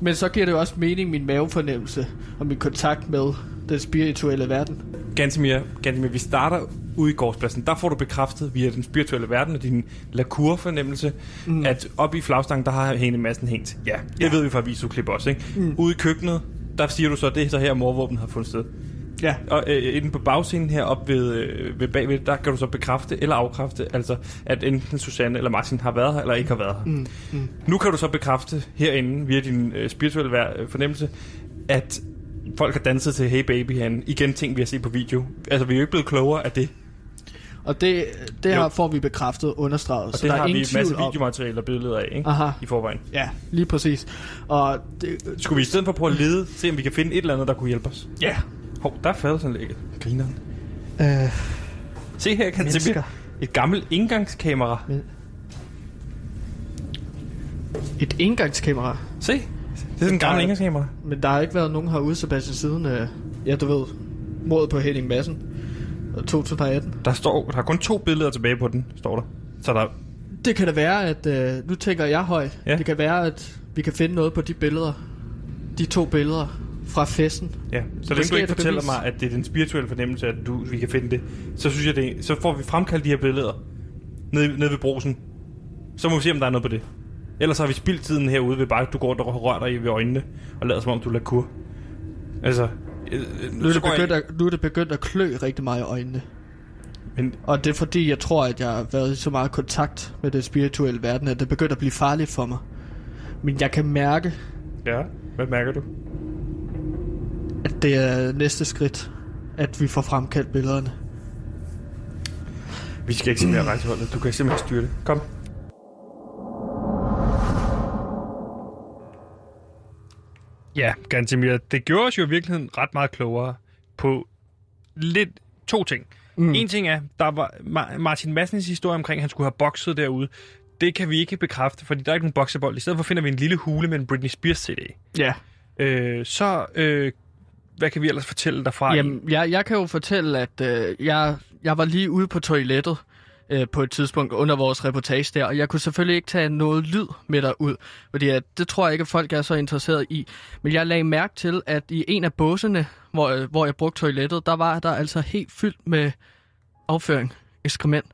Men så giver det jo også mening, min mavefornemmelse og min kontakt med den spirituelle verden. Gansimir, Gansimir, vi starter ude i gårdspladsen. Der får du bekræftet via den spirituelle verden og din lacour-fornemmelse, mm. at oppe i flagstangen, der har Hene massen hængt. Ja, det ja. ved vi fra visuklip også, ikke? Mm. Ude i køkkenet, der siger du så, at det er så her, morvåben har fundet sted. Ja. Og øh, inde på bagscenen her op ved, øh, ved bagved, der kan du så bekræfte eller afkræfte, altså at enten Susanne eller Martin har været her, eller ikke har været her. Mm. Mm. Nu kan du så bekræfte herinde, via din øh, spirituelle vær- øh, fornemmelse, at folk har danset til Hey Baby herinde. Igen ting, vi har set på video. Altså, vi er jo ikke blevet klogere af det. Og det, det Jo. her får vi bekræftet understreget. Og så det der har er vi ingen en masse videomateriale og billeder af, ikke? Aha. I forvejen. Ja, lige præcis. Og det, Skulle vi i stedet for prøve at lede, se om vi kan finde et eller andet, der kunne hjælpe os? Ja. Hov, der er fadelsanlægget. Grineren. øh, Se her, kan se et gammelt indgangskamera. et indgangskamera. Se, det er sådan et gammelt indgangskamera. Men der har ikke været nogen herude, Sebastian, siden, øh, ja, du ved, mordet på Henning Madsen. Øh, 2018. Der står, der er kun to billeder tilbage på den, står der. Så der, Det kan da være, at... Øh, nu tænker jeg højt. Ja. Det kan være, at vi kan finde noget på de billeder. De to billeder fra festen. ja. Så længe du ikke fortæller bevis. mig, at det er den spirituelle fornemmelse, at du, vi kan finde det, så synes jeg, det, så får vi fremkaldt de her billeder nede, nede ved brosen. Så må vi se, om der er noget på det. Ellers har vi spildt tiden herude ved bare, at du går og rører dig i ved øjnene, og lader som om du lader kur. Altså, Nu er, det begyndt at, nu er det begyndt at klø rigtig meget i øjnene. Men, Og det er fordi, jeg tror, at jeg har været i så meget kontakt med den spirituelle verden, at det er begyndt at blive farligt for mig. Men jeg kan mærke, Ja, hvad mærker du? at det er næste skridt, at vi får fremkaldt billederne. Vi skal ikke se mere rejseholdet. Du kan simpelthen styre det. Kom. Ja, Gantemir, det gjorde os jo i virkeligheden ret meget klogere på lidt to ting. Mm. En ting er, der var Ma- Martin Madsens historie omkring, at han skulle have bokset derude. Det kan vi ikke bekræfte, fordi der er ikke nogen boksebold. I stedet for finder vi en lille hule med en Britney Spears CD. Ja. Øh, så, øh, hvad kan vi ellers fortælle derfra? Jamen, jeg, jeg kan jo fortælle, at øh, jeg, jeg var lige ude på toilettet øh, på et tidspunkt under vores reportage der, og jeg kunne selvfølgelig ikke tage noget lyd med derud, fordi at, det tror jeg ikke, at folk er så interesseret i. Men jeg lagde mærke til, at i en af båsene, hvor, øh, hvor jeg brugte toilettet, der var der altså helt fyldt med afføring, ekskrement.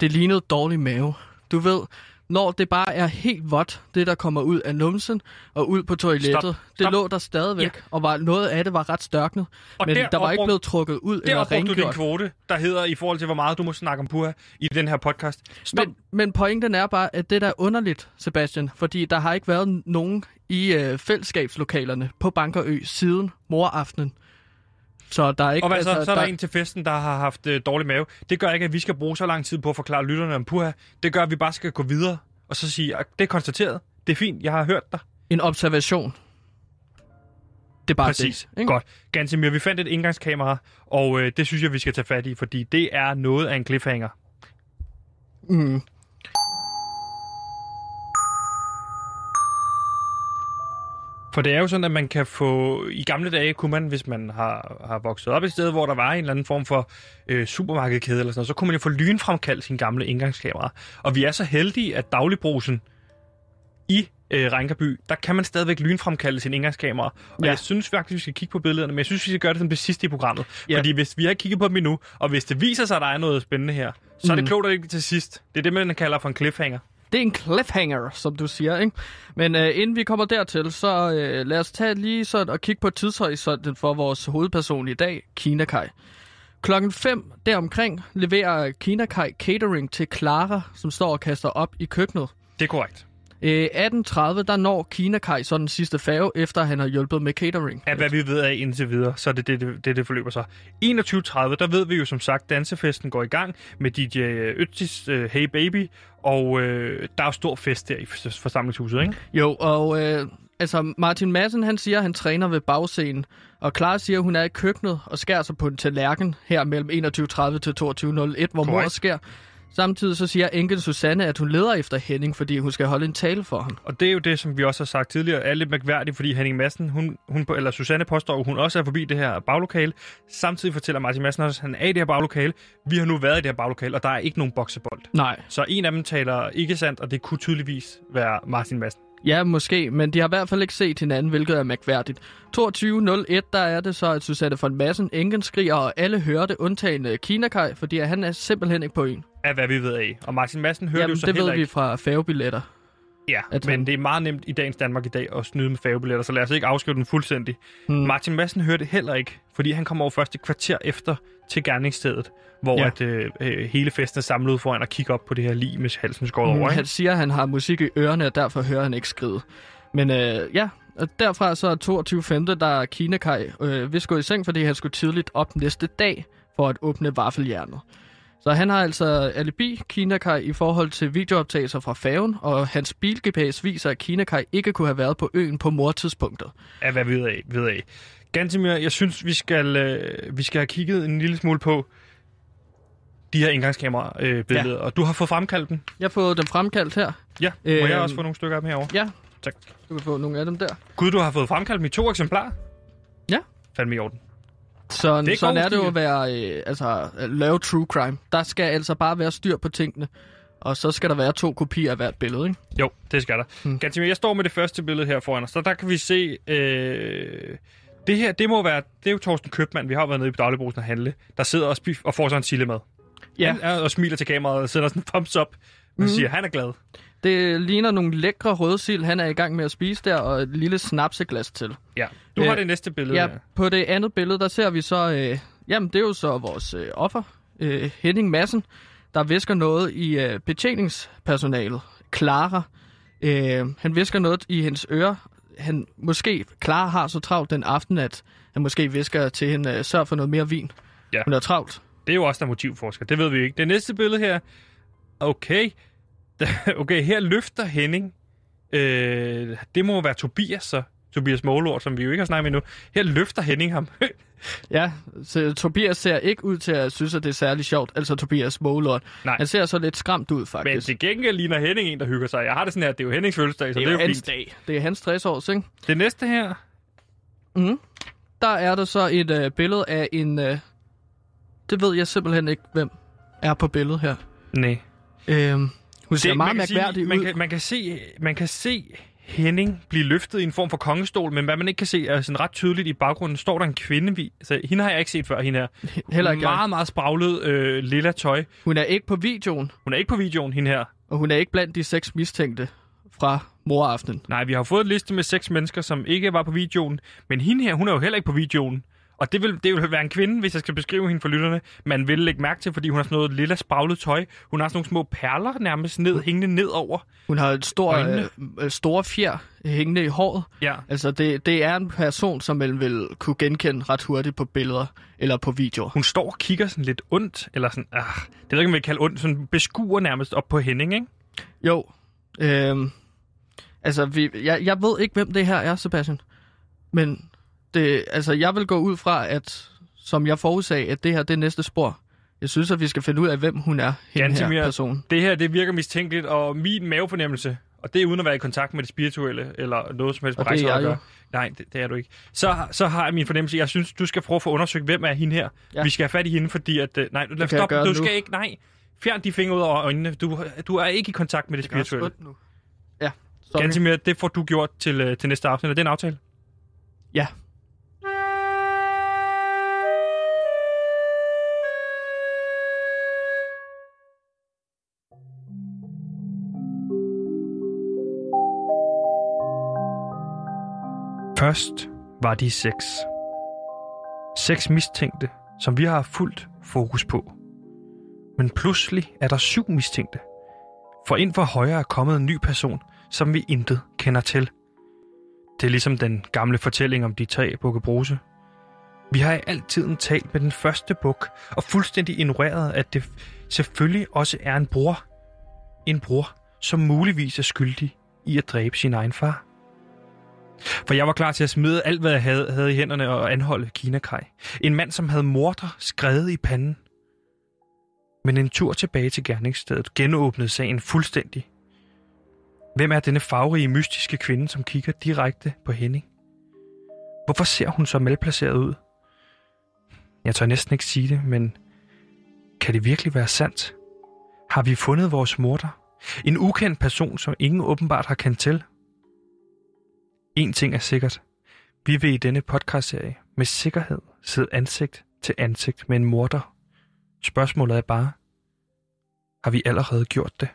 Det lignede dårlig mave. Du ved, når det bare er helt vådt, det der kommer ud af numsen og ud på toilettet, Stop. det Stop. lå der stadigvæk, ja. og var, noget af det var ret størknet. Og men der der var ikke blevet trukket ud Der eller brugte du din rengjort. kvote, der hedder i forhold til, hvor meget du må snakke om puha i den her podcast. Stop. Men, men pointen er bare, at det der er underligt, Sebastian, fordi der har ikke været nogen i øh, fællesskabslokalerne på Bankerø siden moraftenen. Så der er ikke... Og hvad så? altså, Så er der en til festen, der har haft øh, dårlig mave. Det gør ikke, at vi skal bruge så lang tid på at forklare lytterne om puha. Det gør, at vi bare skal gå videre og så sige, at det er konstateret. Det er fint, jeg har hørt dig. En observation. Det er bare Præcis. det. ikke? Godt. Gansimir, vi fandt et indgangskamera, og øh, det synes jeg, vi skal tage fat i, fordi det er noget af en cliffhanger. Mm. For det er jo sådan, at man kan få... I gamle dage kunne man, hvis man har, har vokset op et sted, hvor der var en eller anden form for øh, supermarkedkæde eller sådan noget, så kunne man jo få lynfremkaldt sin gamle indgangskamera. Og vi er så heldige, at dagligbrusen i øh, Rænkerby, der kan man stadigvæk lynfremkalde sin indgangskamera. Og Ja. jeg synes faktisk, vi skal kigge på billederne, men jeg synes, vi skal gøre det som det sidste i programmet. Ja. Fordi hvis vi har kigget på dem endnu, og hvis det viser sig, at der er noget spændende her, så er det Mm. klogt at ikke til sidst. Det er det, man kalder for en cliffhanger. Det er en cliffhanger, som du siger, ikke? Men øh, inden vi kommer dertil, så øh, lad os tage lige sådan og kigge på tidshorisonten for vores hovedperson i dag, Kina Kai. Klokken 5 deromkring leverer Kina Kai catering til Clara, som står og kaster op i køkkenet. Det er korrekt. Øh, 18.30, der når Kina Kai så den sidste færge, efter han har hjulpet med catering. Af hvad vi ved af indtil videre, så er det det, det, det, det forløber sig. 21.30, der ved vi jo som sagt, dansefesten går i gang med DJ Øttis uh, Hey Baby, og øh, der er stor fest der i for- forsamlingshuset, ikke? Jo, og øh, altså Martin Madsen, han siger, at han træner ved bagscenen. Og Clara siger, at hun er i køkkenet og skærer sig på en tallerken her mellem 21.30 til 22.01, hvor mor sker. Samtidig så siger enken Susanne, at hun leder efter Henning, fordi hun skal holde en tale for ham. Og det er jo det, som vi også har sagt tidligere, er lidt mærkværdigt, fordi Henning Madsen, hun, hun, på- eller Susanne påstår, at hun også er forbi det her baglokale. Samtidig fortæller Martin Madsen også, at han er i det her baglokale. Vi har nu været i det her baglokale, og der er ikke nogen boksebold. Nej. Så en af dem taler ikke sandt, og det kunne tydeligvis være Martin Madsen. Ja, måske, men de har i hvert fald ikke set hinanden, hvilket er mærkværdigt. 22.01, der er det så, at Susanne von Madsen enken skriger, og alle hører det, undtagen Kinakaj, fordi han er simpelthen ikke på en. Af hvad vi ved af. Og Martin Madsen hører Jamen, det jo så det ved vi fra færgebilletter. Ja, at men han- det er meget nemt i dagens Danmark i dag at snyde med færgebilletter, så lad os ikke afskrive den fuldstændig. Hmm. Martin Madsen hører det heller ikke, fordi han kommer over først et kvarter efter til gerningsstedet, hvor Ja. ja. at, øh, øh, hele festen er samlet ud foran og kigger op på det her lig med halsen skåret Mm, over. han siger, at han har musik i ørerne, og derfor hører han ikke skride. Men øh, ja, og derfra så er 22.5. der er Kinakaj øh, vil gå i seng, fordi han skulle tidligt op næste dag for at åbne vaffeljernet. Så han har altså alibi, Kinakaj, i forhold til videooptagelser fra færgen, og hans bil-GPS viser, at Kinakaj ikke kunne have været på øen på mortidspunktet. Af hvad ved af. Ved af. Gantemir, jeg synes, vi skal, øh, vi skal have kigget en lille smule på de her indgangskamera-billeder, øh, billeder. Ja. og du har fået fremkaldt dem. Jeg har fået dem fremkaldt her. Ja, må øh, jeg Øhm, også få nogle stykker af dem herovre? Ja, Tak. du kan få nogle af dem der. Gud, du har fået fremkaldt dem i to eksemplarer? Ja. Fandme i orden. Så Det er sådan er det jo at være, øh, altså, lave true crime. Der skal altså bare være styr på tingene. Og så skal der være to kopier af hvert billede, ikke? Jo, det skal der. Hmm. Gantimir, jeg står med det første billede her foran os, så der kan vi se... Øh, det her, det må være... Det er jo Torsten Købmann, vi har været nede i Dagligbrusen og handle, der sidder og, spif, og får sådan en sillemad. Ja. Han er og smiler til kameraet og sender sådan en thumbs up Han siger, han er glad. Det ligner nogle lækre rødsild, han er i gang med at spise der, og et lille snapseglas til. Ja. Du har det næste billede Ja, på det andet billede, der ser vi så... Øh, jamen, det er jo så vores øh, offer, øh, Henning Madsen, der visker noget i øh, betjeningspersonalet. Clara. Øh, han visker noget i hendes øre. Han måske... Clara har så travlt den aften, at han måske visker til hende, øh, sørg for noget mere vin. Ja. Hun er travlt. Det er jo også der er motivforsker. Det ved vi ikke. Det næste billede her. Okay. Okay, her løfter Henning. Øh, det må være Tobias, så. Tobias Målord, som vi jo ikke har snakket med nu. Her løfter Henning ham. Ja, så Tobias ser ikke ud til at synes, at det er særlig sjovt. Altså Tobias Målord. Nej. Han ser så lidt skræmt ud, Men faktisk. til gengæld ligner Henning en, der hygger sig. Jeg har det sådan her, at det er jo Hennings fødselsdag, så det det er er jo hans fint. dag. Det er hans 60 års, ikke? Det næste her. Mm. Der er der så et øh, billede af en... Øh, det ved jeg simpelthen ikke, hvem er på billedet her. Nej. Øhm, hun ser Det- meget mærkværdig sige, man ud. kan, man, kan se, man kan se Henning blive løftet i en form for kongestol, men hvad man ikke kan se er sådan ret tydeligt i baggrunden, står der en kvinde. Vi, altså, hende har jeg ikke set før, hende her. Heller ikke Meget, meget spraglet øh, lilla tøj. Hun er ikke på videoen, Hun er ikke på videoen, hende her. og hun er ikke blandt de seks mistænkte fra moraftenen. Nej, vi har fået en liste med seks mennesker, som ikke var på videoen. Men hende her, hun er jo heller ikke på videoen. Og det vil, det vil være en kvinde, hvis jeg skal beskrive hende for lytterne. Man vil lægge mærke til, fordi hun har sådan noget lilla spraglet tøj. Hun har sådan nogle små perler nærmest ned, hængende nedover. Hun har et stor, øh, store fjer hængende i håret. Ja. Altså, det, det er en person, som man vil kunne genkende ret hurtigt på billeder eller på videoer. Hun står og kigger sådan lidt ondt, eller sådan, ah, det ved jeg ikke, om vi kan kalde ondt, sådan beskuer nærmest op på Henning, ikke? Jo. Øhm, altså, vi, jeg, jeg ved ikke, hvem det her er, Sebastian. Men det, altså, jeg vil gå ud fra, at som jeg forudsag, at det her det er næste spor. Jeg synes, at vi skal finde ud af, hvem hun er, hende her person. Det her, det virker mistænkeligt, og min mavefornemmelse, og det er uden at være i kontakt med det spirituelle, eller noget som helst Og det er rejser at gøre. Nej, det, det er du ikke. Så, så har jeg min fornemmelse, jeg synes, du skal prøve at få undersøgt, hvem er hende her. Ja. Vi skal have fat i hende, fordi at... øh, Nej, lad, stop, du nu. skal ikke... Nej, fjern de fingre ud af øjnene. Du, du er ikke i kontakt med det også spirituelle. nu. Ja, sorry. Gantimir, det får du gjort til, øh, til næste afsnit. Er det en aftale? Ja. Først var de seks. Seks mistænkte, som vi har fuldt fokus på. Men pludselig er der syv mistænkte. For ind for højre er kommet en ny person, som vi intet kender til. Det er ligesom den gamle fortælling om de tre bukkebruse. Vi har i altid talt med den første buk, og fuldstændig ignoreret, at det selvfølgelig også er en bror. En bror, som muligvis er skyldig i at dræbe sin egen far. For jeg var klar til at smide alt, hvad jeg havde, havde i hænderne og anholde Kinakaj. En mand, som havde morder skrevet i panden. Men en tur tilbage til gerningsstedet genåbnede sagen fuldstændig. Hvem er denne farverige, mystiske kvinde, som kigger direkte på Henning? Hvorfor ser hun så malplaceret ud? Jeg tør næsten ikke sige det, men kan det virkelig være sandt? Har vi fundet vores morder? En ukendt person, som ingen åbenbart har kendt til? En ting er sikkert. Vi vil i denne podcastserie med sikkerhed sidde ansigt til ansigt med en morder. Spørgsmålet er bare, har vi allerede gjort det?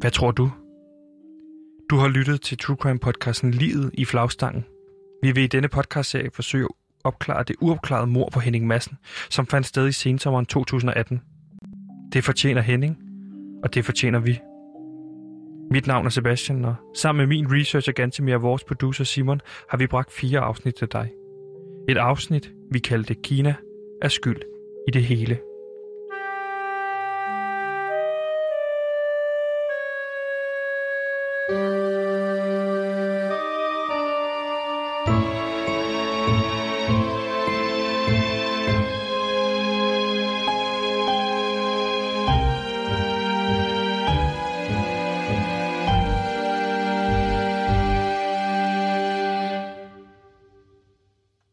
Hvad tror du? Du har lyttet til True Crime podcasten Livet i flagstangen. Vi vil i denne podcastserie forsøge at opklare det uopklarede mord på Henning Madsen, som fandt sted i sensommeren 2018. Det fortjener Henning, og det fortjener vi. Mit navn er Sebastian, og sammen med min researcher Gantemir og vores producer Simon, har vi bragt fire afsnit til dig. Et afsnit, vi kaldte Kina er skyld i det hele.